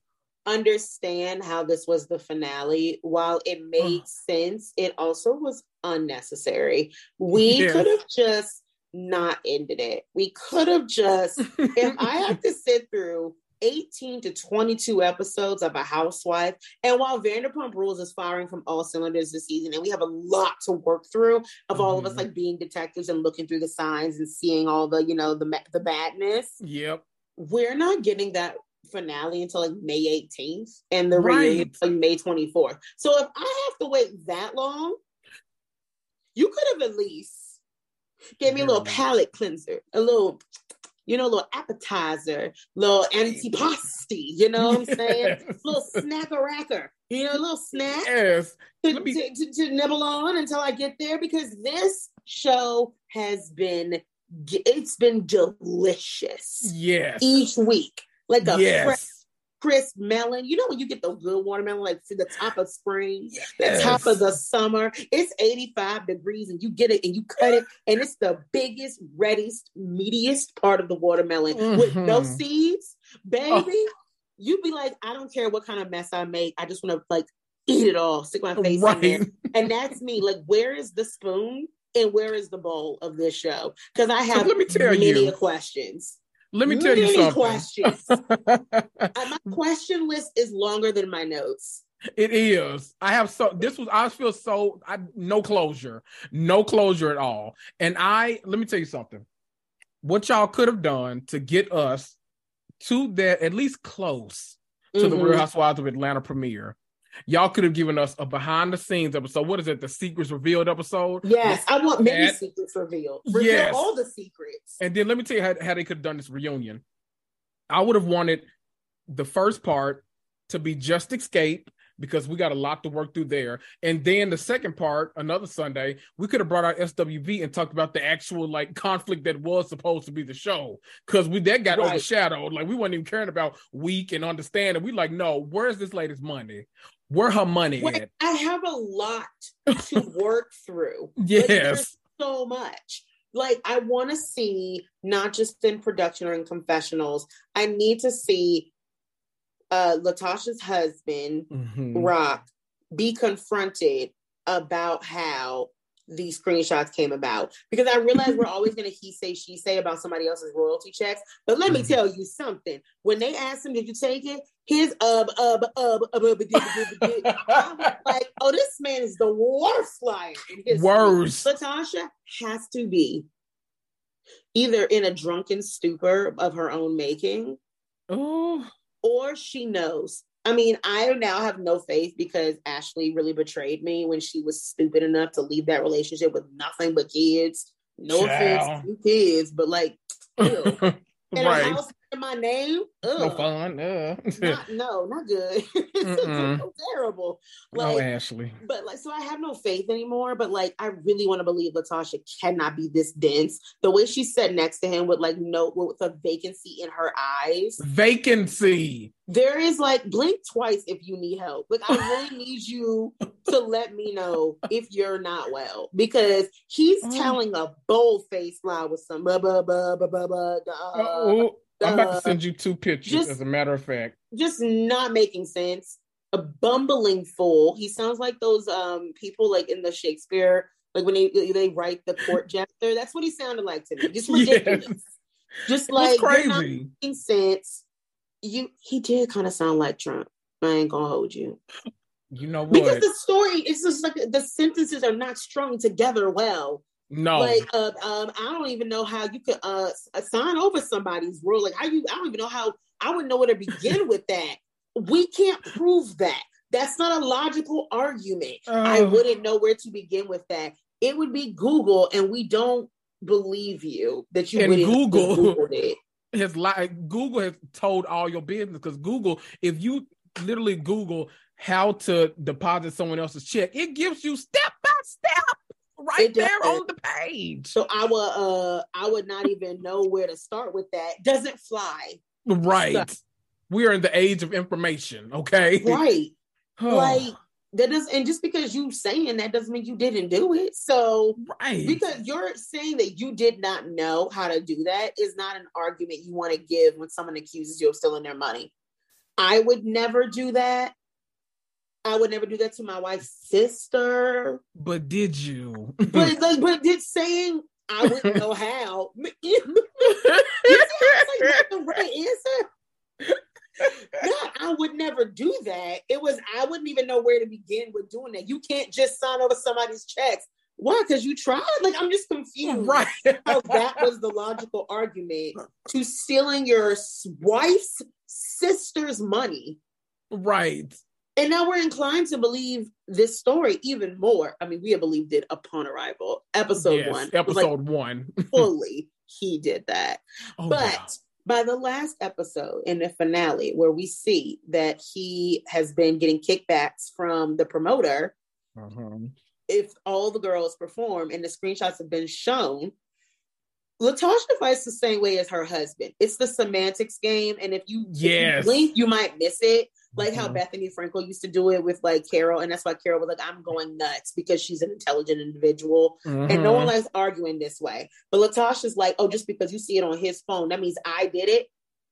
understand how this was the finale. While it made uh. sense, it also was unnecessary. We yes. could have just not ended it. We could have just, if I have to sit through 18 to 22 episodes of a housewife. And while Vanderpump Rules is firing from all cylinders this season, and we have a lot to work through of mm-hmm. all of us mm-hmm. like being detectives and looking through the signs and seeing all the, you know, the the badness. Yep. We're not getting that finale until like May 18th and the right. reunion like May 24th. So if I have to wait that long, you could have at least gave me a little palate cleanser, a little you know, a little appetizer, little antipasti, you know what I'm saying? little snacker racker, you know, a little snack yes. to, me... to, to, to nibble on until I get there because this show has been it's been delicious. Yes. Each week. Like a yes. fresh crisp melon. You know when you get the good watermelon, like to the top of spring, yes. the top of the summer. It's 85 degrees and you get it and you cut it, and it's the biggest, reddest, meatiest part of the watermelon mm-hmm. with no seeds, baby. Oh. You'd be like, I don't care what kind of mess I make. I just want to like eat it all, stick my face right. in it. And that's me. Like, where is the spoon? And where is the bowl of this show? Because I have so let me tell many you. questions. Let me tell you something. questions. my question list is longer than my notes. It is. I have so this was I feel so I no closure. No closure at all. And I let me tell you something. What y'all could have done to get us to that at least close to mm-hmm. the Real Housewives of Atlanta premiere Y'all could have given us a behind the scenes episode. What is it? The secrets revealed episode. Yes, I want many that. secrets revealed. Reveal yes. all the secrets. And then let me tell you how, how they could have done this reunion. I would have wanted the first part to be just escape because we got a lot to work through there. And then the second part, another Sunday, we could have brought out SWV and talked about the actual like conflict that was supposed to be the show because we that got right. overshadowed. Like we weren't even caring about weak and understanding. We like, no, where's this lady's money? Where her money Wait, at? I have a lot to work through. yes, so much. Like I want to see not just in production or in confessionals. I need to see uh LaTocha's husband, mm-hmm. Rock, be confronted about how these screenshots came about because I realize we're always going to he say she say about somebody else's royalty checks. But let me mm-hmm. tell you something. When they asked him, "Did you take it?" His uh uh uh, uh, uh like, oh, this man is the worst liar in his worst. LaTocha has to be either in a drunken stupor of her own making, oh, or she knows I mean, I now have no faith because Ashley really betrayed me when she was stupid enough to leave that relationship with nothing but kids. No offense to kids, but like, ew. in right. a house in my name. Ugh. No fun. Uh. not, no, not good. so terrible. Like, Ashley. But like, so I have no faith anymore. But like, I really want to believe LaTocha cannot be this dense. The way she sat next to him with like no, with a vacancy in her eyes. Vacancy. There is like blink twice if you need help. Like I really need you to let me know if you're not well because he's mm. telling a bold face lie with some blah blah blah blah blah blah. Uh, I'm about to send you two pictures, just, as a matter of fact. Just not making sense. a bumbling fool. He sounds like those um people like in the Shakespeare, like when they they write the court jester. That's what he sounded like to me. Just ridiculous. Yes. Just like crazy. Not sense. You he did kind of sound like Trump. I ain't gonna hold you. You know what? Because the story is just like the sentences are not strung together well. No, like uh, um, I don't even know how you could uh sign over somebody's rule. Like how you, I don't even know how I would know where to begin with that. We can't prove that. That's not a logical argument. Uh, I wouldn't know where to begin with that. It would be Google, and we don't believe you that you and Google it. Has like Google has told all your business because Google, if you literally Google how to deposit someone else's check, it gives you step by step right there on the page. So I would uh I would not even know where to start with that. Doesn't fly. Right. So, we are in the age of information, okay? Right. like that does and just because you saying that doesn't mean you didn't do it. So right. because you're saying that you did not know how to do that is not an argument you want to give when someone accuses you of stealing their money. I would never do that. I would never do that to my wife's sister. But did you? but but did saying I wouldn't know how. you like the right answer. yeah, I would never do that. It was I wouldn't even know where to begin with doing that. You can't just sign over somebody's checks. Why? Because you tried. Like I'm just confused. Right? how that was the logical argument to stealing your wife's sister's money. Right. And now we're inclined to believe this story even more. I mean, we have believed it upon arrival. Episode yes, one. Episode like, one. fully, he did that. Oh, but wow. by the last episode in the finale, where we see that he has been getting kickbacks from the promoter, uh-huh. if all the girls perform and the screenshots have been shown, LaTocha fights the same way as her husband. It's the semantics game, and if you, yes. If you blink, you might miss it like mm-hmm. how Bethenny Frankel used to do it with like Carol, and that's why Carol was like, "I'm going nuts" because she's an intelligent individual, mm-hmm. and no one mm-hmm. likes arguing this way. But LaTocha's like, "Oh, just because you see it on his phone, that means I did it."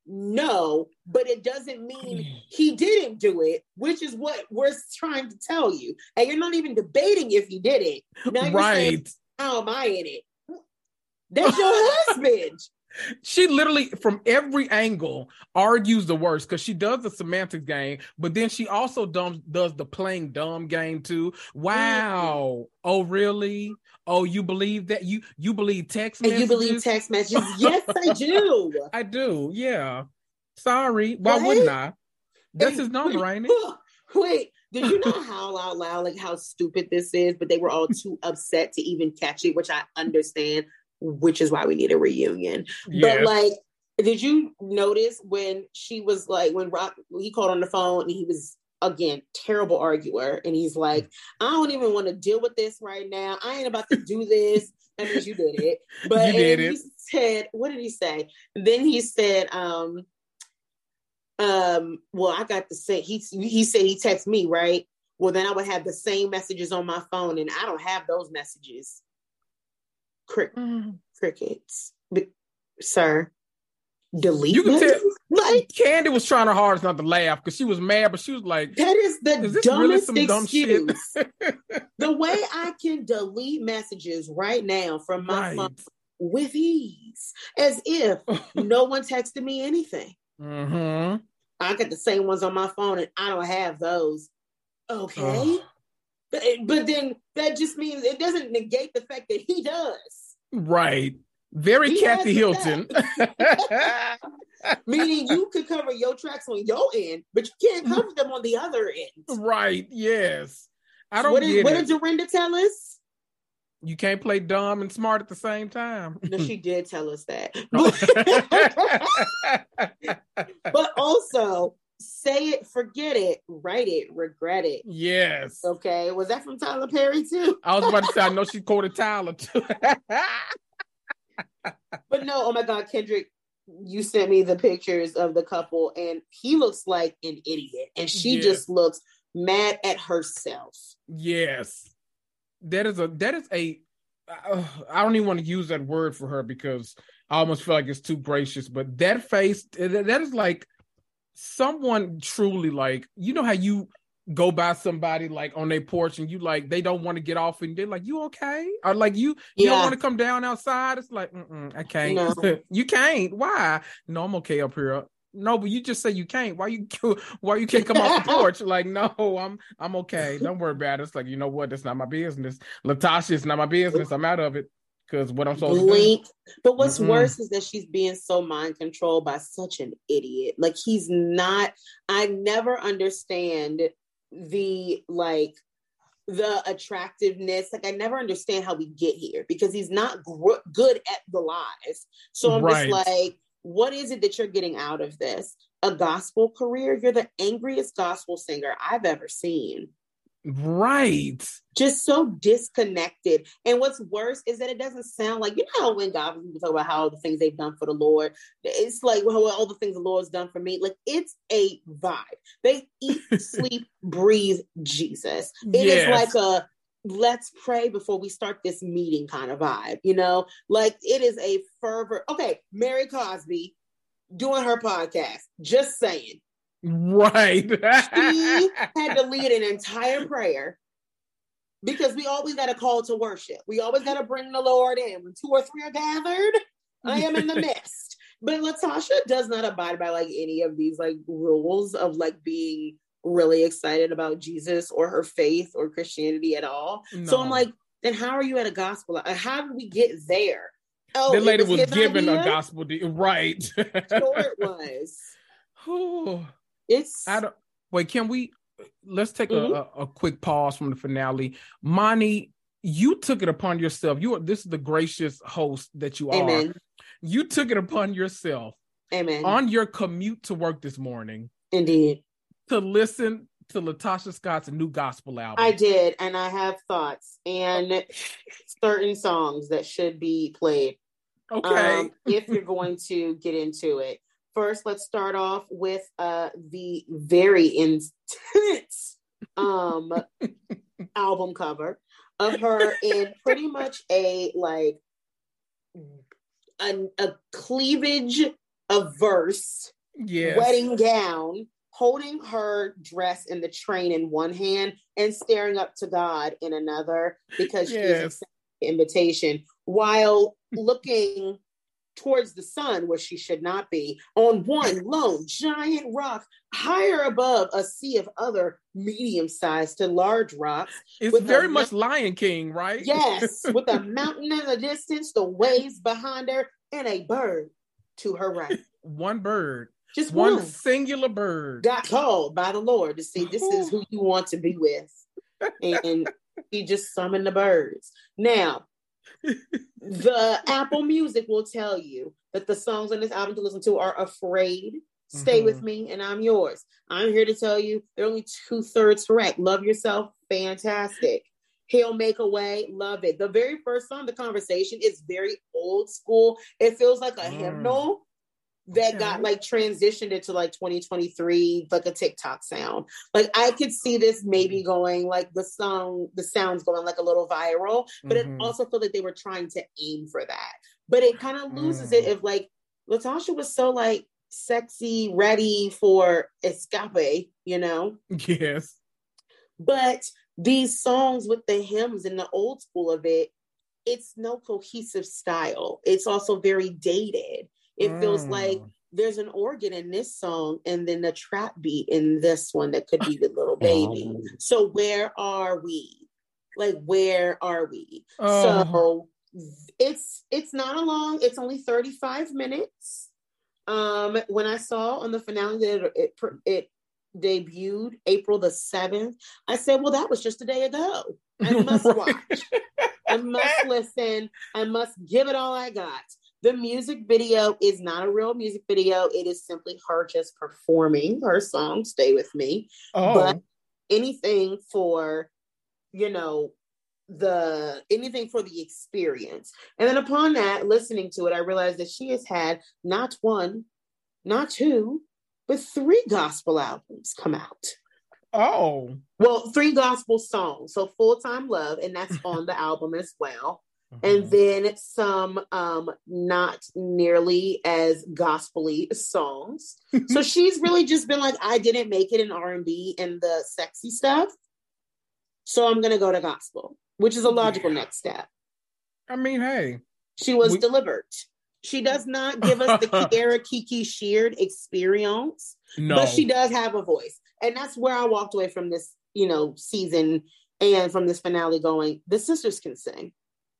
No, but it doesn't mean he didn't do it, which is what we're trying to tell you. And you're not even debating if he did it. Now you're right. saying, "How am I in it?" That's your husband she literally from every angle argues the worst because she does the semantics game but then she also dumb, does the playing dumb game too. Wow. Mm-hmm. oh really? Oh you believe that? You you believe text messages and you believe text messages? Yes i do. I do yeah. Sorry. Why right? wouldn't i? That's his number ain't it wait did you know how out loud like how stupid this is but they were all too upset to even catch it which i understand which is why we need a reunion. Yes. But like, did you notice when she was like, when Rock, he called on the phone and he was again terrible arguer and he's like i don't even want to deal with this right now i ain't about to do this that means you did it but did it. he said what did he say then he said um um well i got to say he he said he texted me right well then i would have the same messages on my phone and i don't have those messages Crick- mm. crickets, sir. Delete. You can tell. Like Candy was trying her hardest not to laugh because she was mad, but she was like, "That is the is dumbest really excuse." the way I can delete messages right now from my right. phone with ease, as if no one texted me anything. Mm-hmm. I got the same ones on my phone, and I don't have those. Okay. But, but then that just means it doesn't negate the fact that he does. Right. Very he Kathy Hilton. Meaning you could cover your tracks on your end, but you can't cover them on the other end. Right. Yes. I don't what, is, what did Dorinda tell us? You can't play dumb and smart at the same time. No, she did tell us that. but also, say it, forget it, write it, regret it. Yes. Okay. Was that from Tyler Perry too? I was about to say, I know she quoted Tyler too. but no, oh my God, Kendrick, you sent me the pictures of the couple, and he looks like an idiot, and she yes. just looks mad at herself. Yes. That is a, that is a, uh, I don't even want to use that word for her because I almost feel like it's too gracious, but that face, that is like someone truly like you know how you go by somebody like on their porch and you like they don't want to get off and they're like you okay? Or like you you yeah. don't want to come down outside? It's like i can't. No. you can't? Why? No i'm okay up here. No but you just say you can't. Why you why you can't come off the porch? Like no i'm i'm okay. Don't worry about it. It's like you know what? That's not my business. LaTocha it's not my business. I'm out of it because what i'm supposed Blink. but what's mm worse is that she's being so mind controlled by such an idiot like he's not i never understand the like the attractiveness. Like I never understand how we get here because he's not gr- good at the lies. So I'm right. just like, what is it that you're getting out of this? A gospel career? You're the angriest gospel singer I've ever seen. Right. Just so disconnected. And what's worse is that it doesn't sound like, you know, how when God people talk about how the things they've done for the Lord, it's like, well, all the things the Lord's done for me. Like, it's a vibe. They eat, sleep, breathe Jesus. It yes. is like a let's pray before we start this meeting kind of vibe, you know? Like, it is a fervor. Okay, Mary Cosby doing her podcast, just saying Right. she had to lead an entire prayer because we always got a call to worship. We always got to bring the Lord in. When two or three are gathered, I am in the midst. But LaTocha does not abide by like any of these like rules of like being really excited about Jesus or her faith or Christianity at all. No. So I'm like, then how are you at a gospel? Uh, how did we get there? Oh, the lady was, was given idea? a gospel, de- right? sure, it was. It's I don't wait. Can we? Let's take mm-hmm. a, a, quick pause from the finale. Mani, you took it upon yourself. You are this is the gracious host that you Amen. are. You took it upon yourself. Amen. On your commute to work this morning. Indeed. To listen to LaTocha Scott's new gospel album. I did, and I have thoughts and certain songs that should be played. Okay. Um, if you're going to get into it. First, let's start off with uh, the very intense um, album cover of her in pretty much a like a, a cleavage of verse yes. wedding gown holding her dress in the train in one hand and staring up to God in another because yes. she's invitation while looking towards the sun where she should not be on one lone giant rock higher above a sea of other medium-sized to large rocks it's very much lion king right? Yes with a mountain in the distance the waves behind her and a bird to her right. One bird. Just one, one. singular bird. Got called by the lord to say this is who you want to be with. And he just summoned the birds. Now the Apple Music will tell you that the songs on this album to listen to are Afraid, Stay mm-hmm. With Me, and I'm Yours. I'm here to tell you they're only two thirds correct. Love Yourself, fantastic. He'll Make a Way, love it. The very first song, The Conversation, is very old school. It feels like a mm. hymnal that okay. got like transitioned into like 2023 like a TikTok sound. Like I could see this maybe mm-hmm. going like the song, the sounds going like a little viral, but mm-hmm. it also felt like they were trying to aim for that. But it kind of loses mm. it if like LaTocha was so like sexy, ready for Xscape, you know? Yes. But these songs with the hymns and the old school of it, it's no cohesive style. It's also very dated it mm. feels like mm. there's an organ in this song and then a trap beat in this one that could be the little baby. So where are we? Like where are we? So it's it's not a long, it's only 35 minutes. Um when I saw on the finale that it, it, it debuted April the 7th, I said, well, that was just a day ago. I must watch. I must listen. I must give it all I got. The music video is not a real music video. It is simply her just performing her song, Stay With Me. Oh. But anything for, you know, the anything for the experience. And then upon that, listening to it, I realized that she has had not one, not two, but three gospel albums come out. Oh. Well, three gospel songs. So Full Time Love, and that's on the album as well. Mm-hmm. and then some um not nearly as gospely songs. so she's really just been like, I didn't make it in R and B and the sexy stuff, so I'm gonna go to gospel, which is a logical yeah. next step. I mean, hey, she was we- delivered. She does not give us the Kierra Kiki Sheard experience, no. but she does have a voice, and that's where I walked away from this, you know, season and from this finale. Going, the sisters can sing,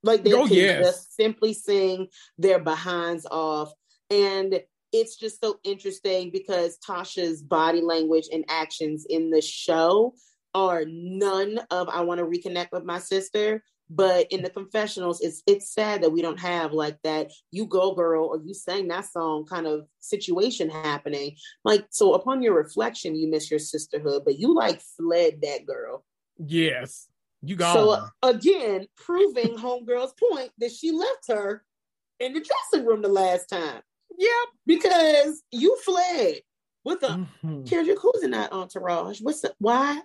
like they oh, can yes. just simply sing their behinds off, and it's just so interesting because Tasha's body language and actions in the show are none of I want to reconnect with my sister but in the confessionals, it's it's sad that we don't have like that you go girl or you sang that song kind of situation happening. Like so upon your reflection, you miss your sisterhood, but you like fled that girl. Yes. You got so uh, again, proving homegirl's point that she left her in the dressing room the last time. Yep. Because you fled with a mm-hmm. Kendrick, who's in that entourage? What's the why?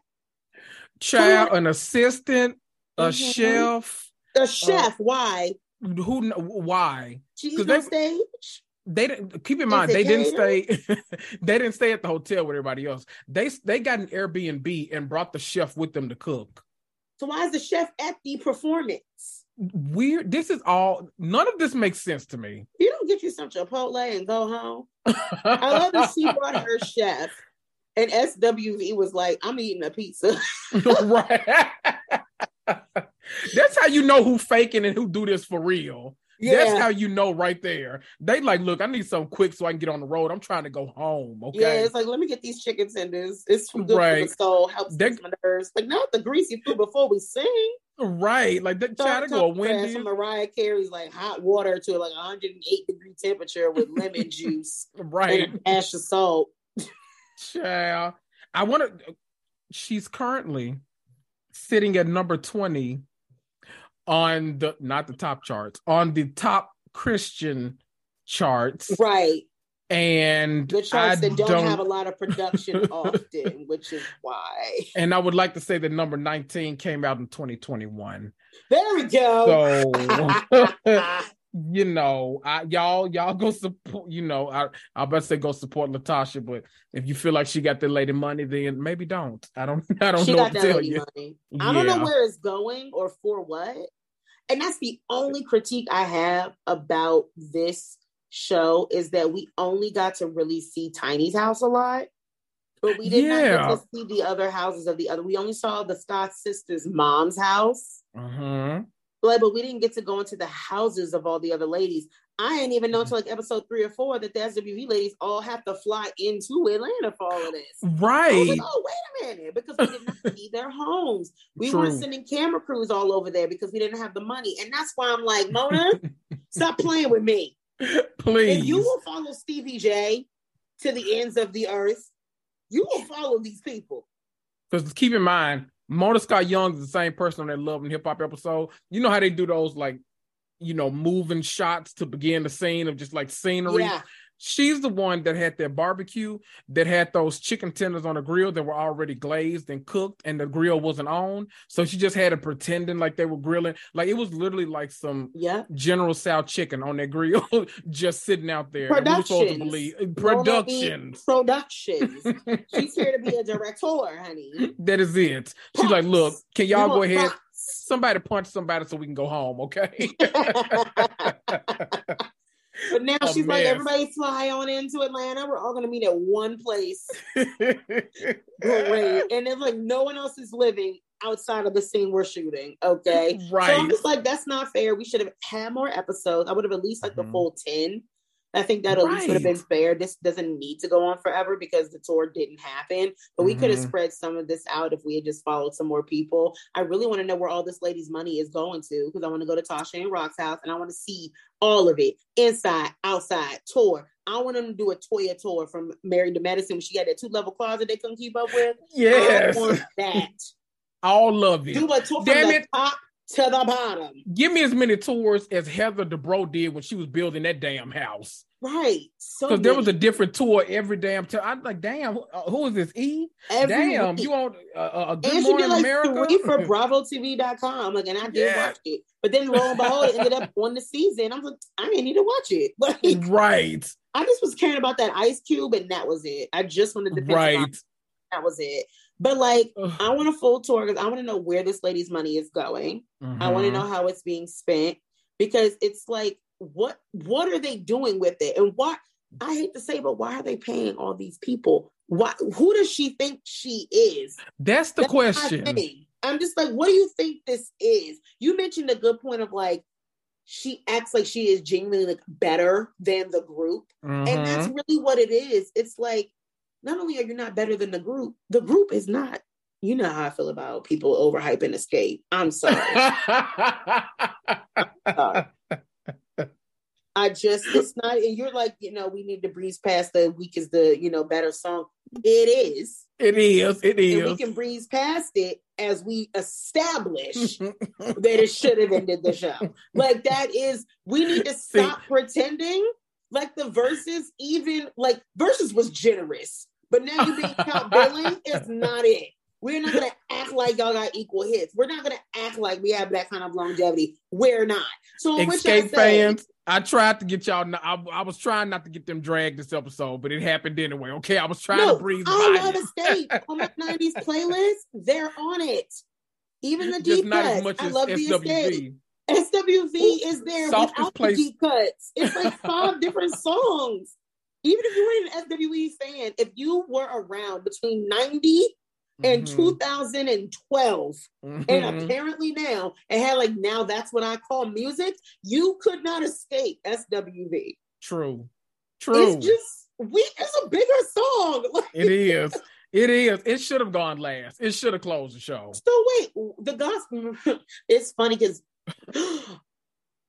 Child, an assistant, a mm-hmm. chef. A uh, chef. Uh, why? Who? Why? She's on stage. They didn't keep in mind they didn't stay. they didn't stay at the hotel with everybody else. They they got an Airbnb and brought the chef with them to cook. So why is the chef at the performance? Weird. This is all. None of this makes sense to me. You don't get you some Chipotle and go home. I love that she brought her chef, and SWV was like, "I'm eating a pizza." right. That's how you know who faking and who do this for real. Yeah. That's how you know right there. They like, look, I need something quick so I can get on the road. I'm trying to go home. Okay. Yeah, it's like let me get these chicken tenders. It's good right. for the soul, helps they, my nerves. Like not the greasy food before we sing. Right, like that. Try to go Wendy's. From Mariah Carey's like hot water to like 108 degree temperature with lemon juice, right? And ash of salt. Child, I want to. She's currently sitting at number 20 on the not the top charts, on the top Christian charts. Right. And the charts I that don't, don't have a lot of production often, which is why. And I would like to say that number 19 came out in 2021. There we go. So you know, I, y'all y'all go support. You know, I I bet say go support LaTocha, but if you feel like she got the lady money, then maybe don't. I don't. I don't she know. Got that lady you. money. I don't know where it's going or for what. And that's the only critique I have about this show is that we only got to really see Tiny's house a lot, but we did yeah. not get to see the other houses of the other. We only saw the Scott sisters' mom's house. Uh-huh like, but we didn't get to go into the houses of all the other ladies. I didn't even know mm-hmm. until like episode three or four that the SWV ladies all have to fly into Atlanta for all of this. Right. Like, oh, wait a minute. Because we did not see their homes. We True. were sending camera crews all over there because we didn't have the money. And that's why I'm like, Mona, stop playing with me. Please. If you will follow Stevie J to the ends of the earth, you will follow these people. Because keep in mind, Mona Scott Young is the same person on that Love and Hip Hop episode. You know how they do those like, you know, moving shots to begin the scene of just like scenery. Yeah. She's the one that had that barbecue that had those chicken tenders on the grill that were already glazed and cooked, and the grill wasn't on. So she just had it pretending like they were grilling. Like it was literally like some yeah. General Tso chicken on that grill, just sitting out there. Productions. Uh, productions. Productions. She's here to be a director, honey. That is it. She's like, look, can y'all go ahead? Somebody punch somebody so we can go home, okay? But now she's mess. like, everybody fly on into Atlanta. We're all gonna meet at one place. Great. And it's like no one else is living outside of the scene we're shooting. Okay. Right. So I'm just like, that's not fair. We should have had more episodes. I would have at least like mm-hmm. the full 10 I think that at right. least would have been fair. This doesn't need to go on forever because the tour didn't happen. But we mm-hmm. could have spread some of this out if we had just followed some more people. I really want to know where all this lady's money is going to because I want to go to Tasha and Rock's house and I want to see all of it inside, outside, tour. I want them to do a Toya tour from Married to Medicine when she had that two level closet they couldn't keep up with. Yes. I want that. All of it. Do a tour Damn from it. the top to the bottom. Give me as many tours as Heather Dubrow did when she was building that damn house. Right. So because there was a different tour every damn time. I'm like, damn, who, uh, who is this? E? Every damn, week. you want uh, a good and morning like America? Three for BravoTV.com. Like, and I did yeah. watch it, but then lo and behold, it ended up on the season. I'm like, I didn't need to watch it. Like, right. I just was caring about that Ice Cube, and that was it. I just wanted to right. That was it. But like, Ugh. I want a full tour because I want to know where this lady's money is going. Mm-hmm. I want to know how it's being spent because it's like, what what are they doing with it, and why? I hate to say, but why are they paying all these people? Why? Who does she think she is? That's the That's question. I'm just like, what do you think this is? You mentioned a good point of like, she acts like she is genuinely like better than the group, mm-hmm. and that's mm-hmm. really what it is. It's like not only are you not better than the group, the group is not. You know how I feel about people overhyping Xscape. I'm sorry. sorry. I just it's not and you're like, you know, we need to breeze past the week is the, you know, better song. It is. It is. It is. And we can breeze past it as we establish that it should have ended the show. Like that is we need to stop See, pretending like the verses, even like verses was generous, but now you being count billing is not it. We're not gonna act like y'all got equal hits. We're not gonna act like we have that kind of longevity. We're not. So Xscape fans, I tried to get y'all. I, I, was trying not to get them dragged this episode, but it happened anyway. Okay, I was trying no, to breathe. I love Xscape on my '90s playlist. They're on it. Even the deep cuts. I love the Xscape. SWV is there without place. the deep cuts. It's like five different songs. Even if you weren't an SWV fan, if you were around between 90 and mm-hmm. 2012, mm-hmm. and apparently now it had like now that's what I call music, you could not escape SWV. True. True. It's just we it's a bigger song. it is. It is. It should have gone last. It should have closed the show. So wait, the gospel. it's funny because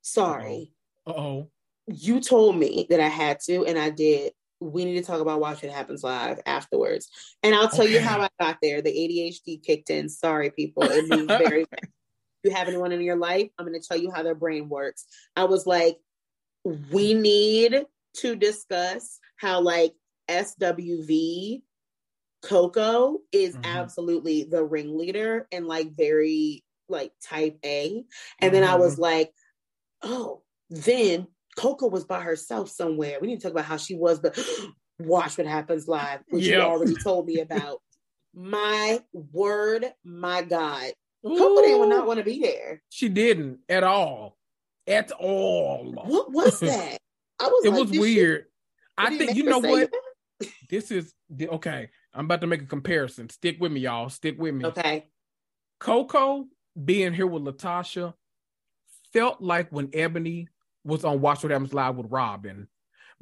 Sorry. oh. You told me that I had to, and I did. We need to talk about Watch It Happens Live afterwards. And I'll tell okay. you how I got there. The ADHD kicked in. Sorry, people. It moves very fast. You have anyone in your life, I'm going to tell you how their brain works. I was like, we need to discuss how, like, SWV Coco is mm-hmm. absolutely the ringleader and like very like type A. And then. I was mm-hmm. like, oh, then Coco was by herself somewhere. We need to talk about how she was, but watch what happens live, which yep. you already told me about. my word, my God. Ooh. Coco didn't not want to be there. She didn't at all. At all. What was that? I was It like, was weird. She, I think you know what? this is okay. I'm about to make a comparison. Stick with me, y'all. Stick with me. Okay. Coco being here with LaTocha felt like when Ebony was on Watch What Happens Live with Robyn,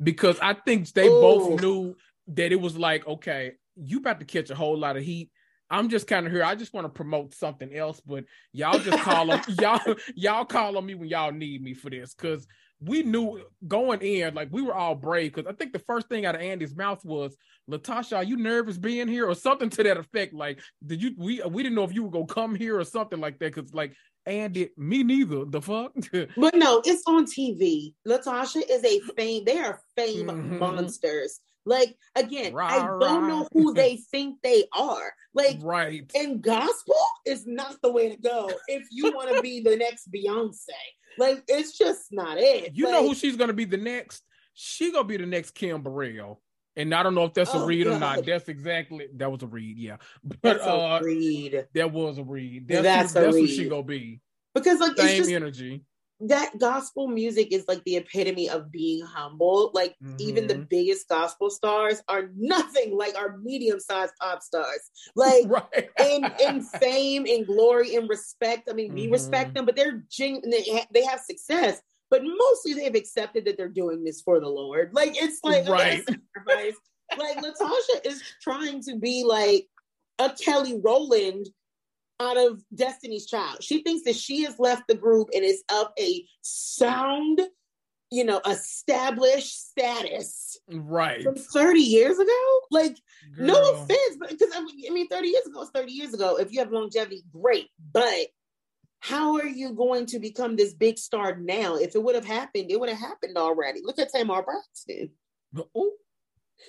because I think they Ooh. both knew that it was like, okay, you about to catch a whole lot of heat. I'm just kind of here. I just want to promote something else, but y'all just call y'all y'all call on me when y'all need me for this because we knew going in, like we were all brave because I think the first thing out of Andy's mouth was, "LaTocha, are you nervous being here?" or something to that effect. Like, did you? We we didn't know if you were gonna come here or something like that because like Andy, me neither. The fuck. but no, it's on TV. LaTocha is a fame. They are fame mm-hmm. monsters. Like again, rah, I don't rah. know who they think they are. Like right. And gospel is not the way to go if you want to be the next Beyonce. Like it's just not it. You like, know who she's gonna be the next? She gonna be the next Kim Burrell. And I don't know if that's a oh, read God. or not. That's exactly that was a read, yeah. But that's uh, read. That was a read. That's, that's, who, that's who she gonna be. Because like same just, energy that gospel music is like the epitome of being humble. Like mm-hmm. even the mm-hmm. biggest gospel stars are nothing like our medium-sized pop stars. Like right. in in fame and glory and respect. I mean, we mm-hmm. respect them, but they're. They, ha- they have success, but mostly they've accepted that they're doing this for the Lord. Like it's like right. Like LaTocha is trying to be like a Kelly Rowland out of Destiny's Child. She thinks that she has left the group and is of a sound, you know, established status. Right. From 30 years ago? Like, Girl. no offense, but because I mean, 30 years ago is 30 years ago. If you have longevity, great. But how are you going to become this big star now? If it would have happened, it would have happened already. Look at Tamar Braxton. Ooh.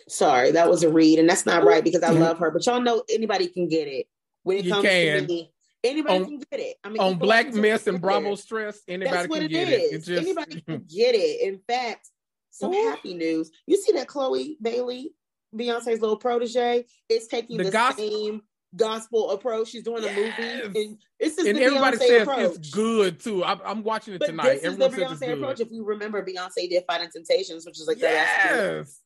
Sorry, that was a read, and that's not right because I love her. But y'all know anybody can get it when it you comes can. to. Anybody on, can get it. I mean, on Black Mess and Bravo. Stress, anybody can get it. it. Just... Anybody can get it. In fact, some Ooh. happy news. You see that Chloe Bailey, Beyonce's little protege, is taking the, the gospel- same gospel approach. She's doing yes. a movie, and it's and everybody Beyonce says approach. it's good too. I'm, I'm watching it but tonight. This Everyone is the Beyonce approach. If you remember, Beyonce did Fighting Temptations, which is like yes.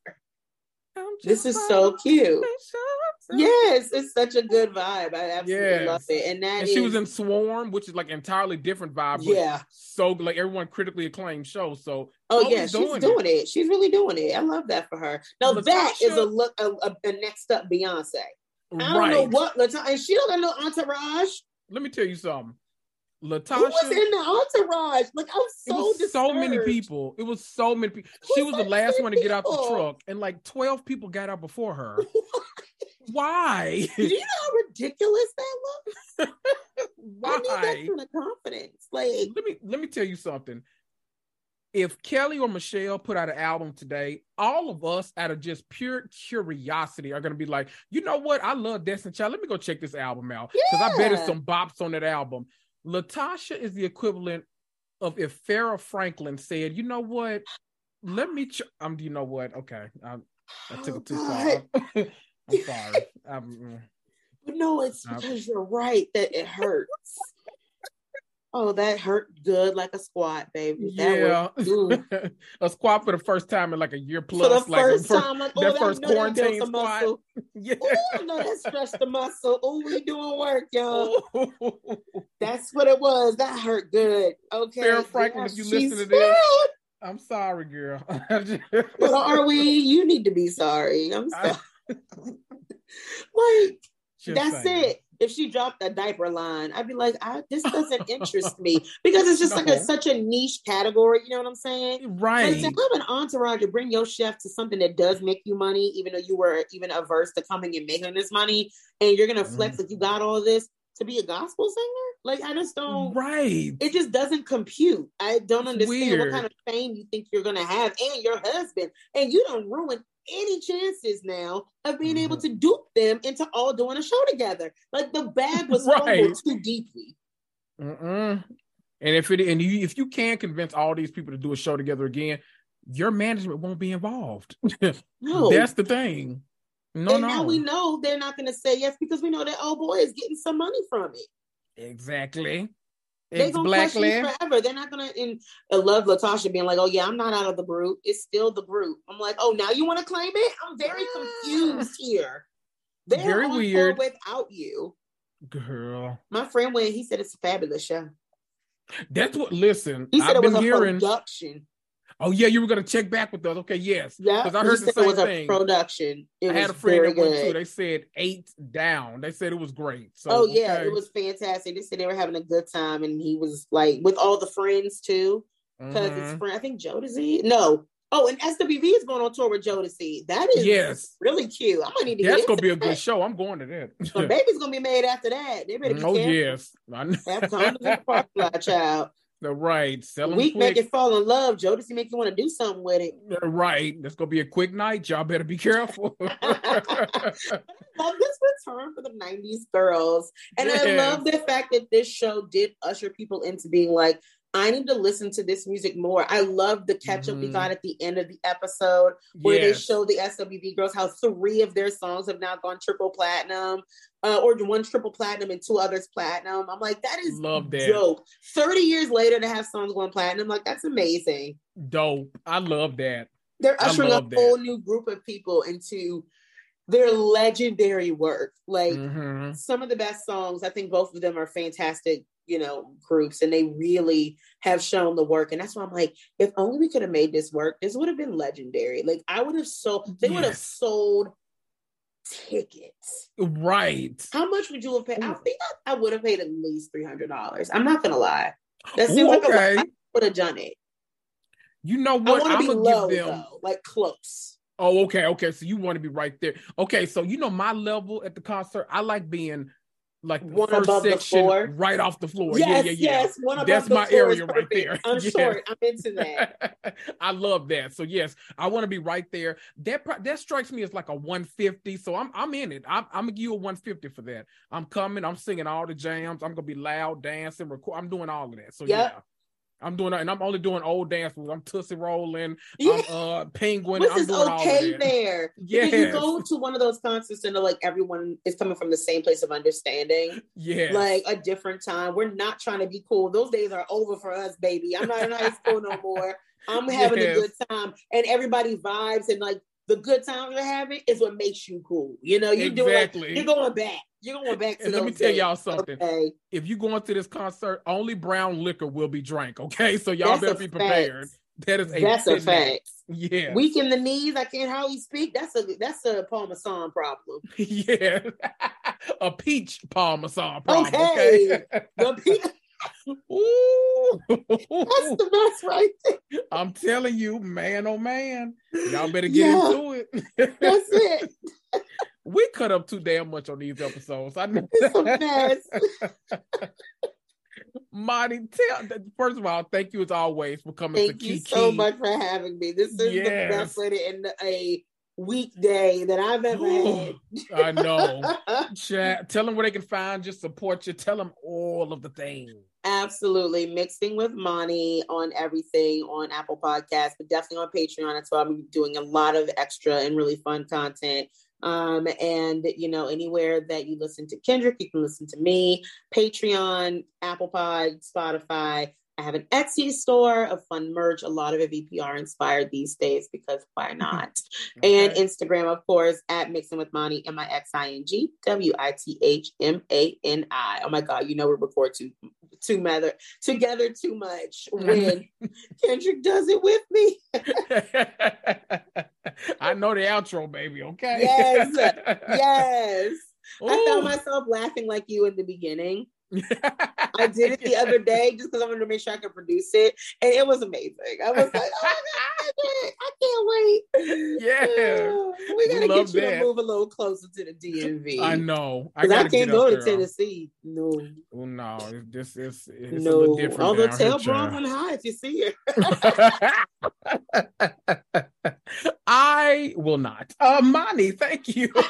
This is so cute. Yes, it's such a good vibe. I absolutely yes. love it. And that and is... she was in Swarm, which is like entirely different vibe. Yeah, so like everyone critically acclaimed show. So oh yeah, she's doing, doing it. it. She's really doing it. I love that for her. Now LaTocha, that is a look a, a, a next up Beyonce. I don't right. know what LaTocha, and she don't got no entourage. Let me tell you something. LaTocha Who was in the entourage? Like I was so so many people. It was so many people. She was the last one to get out the truck, and like twelve people got out before her. Why? Do you know how ridiculous that looks? Why? I need that kind of confidence. Like let me let me tell you something. If Kelly or Michelle put out an album today, all of us, out of just pure curiosity, are going to be like, you know what? I love Destiny Child. Let me go check this album out because yeah. I bet there's some bops on that album. LaTocha is the equivalent of if Farrah Franklin said, "You know what? Let me." Ch- um, do you know what? Okay, I, I took it too oh, far. I'm sorry. I'm, mm. but no, it's because I'm, you're right that it hurts. Oh, that hurt good like a squat, baby. That yeah, a squat for the first time in like a year plus. For the like first time, like, oh, that, first quarantine that squat. yeah, Ooh, no, that stretched the muscle. Oh, we doing work, y'all. That's what it was. That hurt good. Okay, Farrah Franklin, yeah, if you listen to this, I'm sorry, girl. well, are we? You need to be sorry. I'm sorry. like Just that's saying. it if she dropped a diaper line, I'd be like, I, this doesn't interest me because it's just no. like a, such a niche category. You know what I'm saying? Right. Like to have an entourage to bring your chef to something that does make you money, even though you were even averse to coming and making this money, and you're gonna flex mm. like you got all this to be a gospel singer. Like I just don't. Right. It just doesn't compute. I don't understand Weird. what kind of fame you think you're gonna have, and your husband, and you don't ruin any chances now of being mm-hmm. able to dupe them into all doing a show together. Like the bag was right. too deeply. Mm-mm. And if it and you if you can convince all these people to do a show together again, your management won't be involved. no, that's the thing. No, and no. now we know they're not going to say yes because we know that old boy is getting some money from it. Exactly. They're gonna question you forever. They're not gonna in I love LaTocha being like, Oh yeah, I'm not out of the group. It's still the group. I'm like, oh now you want to claim it? I'm very confused here. They're very weird without you. Girl. My friend went, he said it's a fabulous show. That's what listen. He said I've it was a hearing, production. Oh yeah, you were gonna check back with us. Okay, yes. Yeah, because I heard the same it was thing. A production. It I had a friend that went too. They said eight down. They said it was great. So, oh yeah, okay. it was fantastic. They said they were having a good time, and he was like with all the friends too. Because mm-hmm. it's friend, I think Jodeci. No, Oh, and SWV is going on tour with Jodeci. That is yes. really cute. I might need to. Hear that. That's gonna be a good show. I'm going to that. The baby's gonna be made after that. They better be oh careful. yes, I know. Have condoms in the parking lot, child. The right. Sell Week quick. make it fall in love. Jodeci make you want to do something with it. Right. That's gonna be a quick night. Y'all better be careful. I love this return for the 90s girls. And yes. I love the fact that this show did usher people into being like, I need to listen to this music more. I love the catch up mm-hmm. we got at the end of the episode where yes. they show the SWV girls how three of their songs have now gone triple platinum, uh, or one triple platinum and two others platinum. I'm like, that is love that. dope. 30 years later to have songs going platinum, like that's amazing. Dope. I love that. They're ushering a that. whole new group of people into their legendary work. Like mm-hmm. some of the best songs, I think both of them are fantastic you know, groups and they really have shown the work. And that's why I'm like, if only we could have made this work, this would have been legendary. Like I would have sold, they yes. would have sold tickets. Right. How much would you have paid? Ooh. I think I, I would have paid at least three hundred dollars. I'm not gonna lie. That seems Ooh, like okay. I would have done it. You know what? I want to be low, them... though, like close. Oh, okay, okay. So you want to be right there. Okay, so you know my level at the concert. I like being like one first above the section floor. right off the floor. Yes, yeah, yeah, yeah. yes. One above That's the my floor area right there. I'm Yeah. short. I'm into that. I love that. So yes, I want to be right there. That pro- that strikes me as like a 150. So I'm I'm in it. I'm, I'm gonna give you a 150 for that. I'm coming. I'm singing all the jams. I'm gonna be loud, dancing, record. I'm doing all of that. So Yep. yeah. I'm doing it, and I'm only doing old dance moves. I'm tootsie rolling. Yeah. I'm uh penguin. I'm is okay that. there. Because you go to one of those concerts and like everyone is coming from the same place of understanding. Yeah. Like a different time. We're not trying to be cool. Those days are over for us, baby. I'm not in high school no more. I'm having Yes. a good time. And everybody vibes and like the good time you're having is what makes you cool. You know, you're doing like, you're going back. You're going back to let me tell days. y'all something. Okay. If you going to this concert, only brown liquor will be drank. Okay, so y'all That's better be fact. prepared. That is a That's a fact. fact. Yeah. Weak in the knees, I can't hardly speak. That's a that's a parmesan problem. yeah. a peach parmesan problem. Okay. Okay. The pe- Ooh. that's the best right there. I'm telling you, man, oh man, y'all better get Yeah. into it. That's it. We cut up too damn much on these episodes. I know. It's a mess. Mani, tell first of all, thank you as always for coming Thank you Kiki. so much for having me. This is the best way to end a weekday that I've ever had. I know. Chat, tell them where they can find you, support you. Tell them all of the things. Absolutely. Mixing with Mani on everything on Apple Podcasts, but definitely on Patreon. That's why I'm doing a lot of extra and really fun content. Um, and you know, anywhere that you listen to Kendrick, you can listen to me, Patreon, Apple Pod, Spotify. I have an Etsy store of fun merch, a lot of it VPR inspired these days because why not? And Instagram, of course, at Mixing with Mani, M I X I N G W I T H M A N I. Oh my God, you know we record too, too together, together too much when Kendrick does it with me. I know the outro, baby. Okay. Yes. Yes. I found myself laughing like you in the beginning. I did it the other day just because I wanted to make sure I could produce it, and it was amazing. I was like, "Oh my god, I can't wait!" Yeah. we gotta love get you that. to move a little closer to the DMV. I know. because I, can't go to there. Tennessee. No, Oh no, this is it's a no. little different. Although tell. Bronwyn hi if you see her. I will not. Uh Mani, thank you.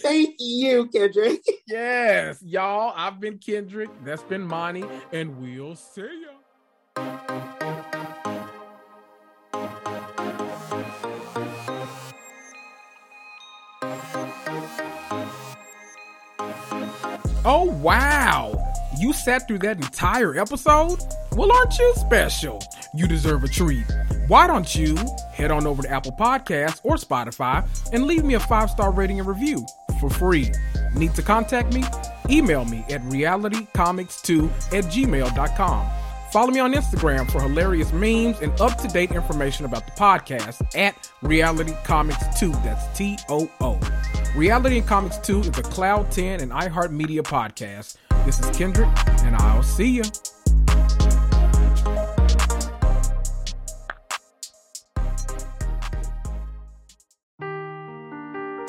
Thank you, Kendrick. yes, y'all. I've been Kendrick. That's been Mani, and we'll see ya. Oh wow! You sat through that entire episode? Well, aren't you special? You deserve a treat. Why don't you head on over to Apple Podcasts or Spotify and leave me a five star rating and review for free? Need to contact me? Email me at realitycomicstoo at gmail.com. Follow me on Instagram for hilarious memes and up to date information about the podcast at Reality Comics Too. That's T O O. Reality and Comics Too is a Cloud 10 and iHeartMedia podcast. This is Kendrick, and I'll see you.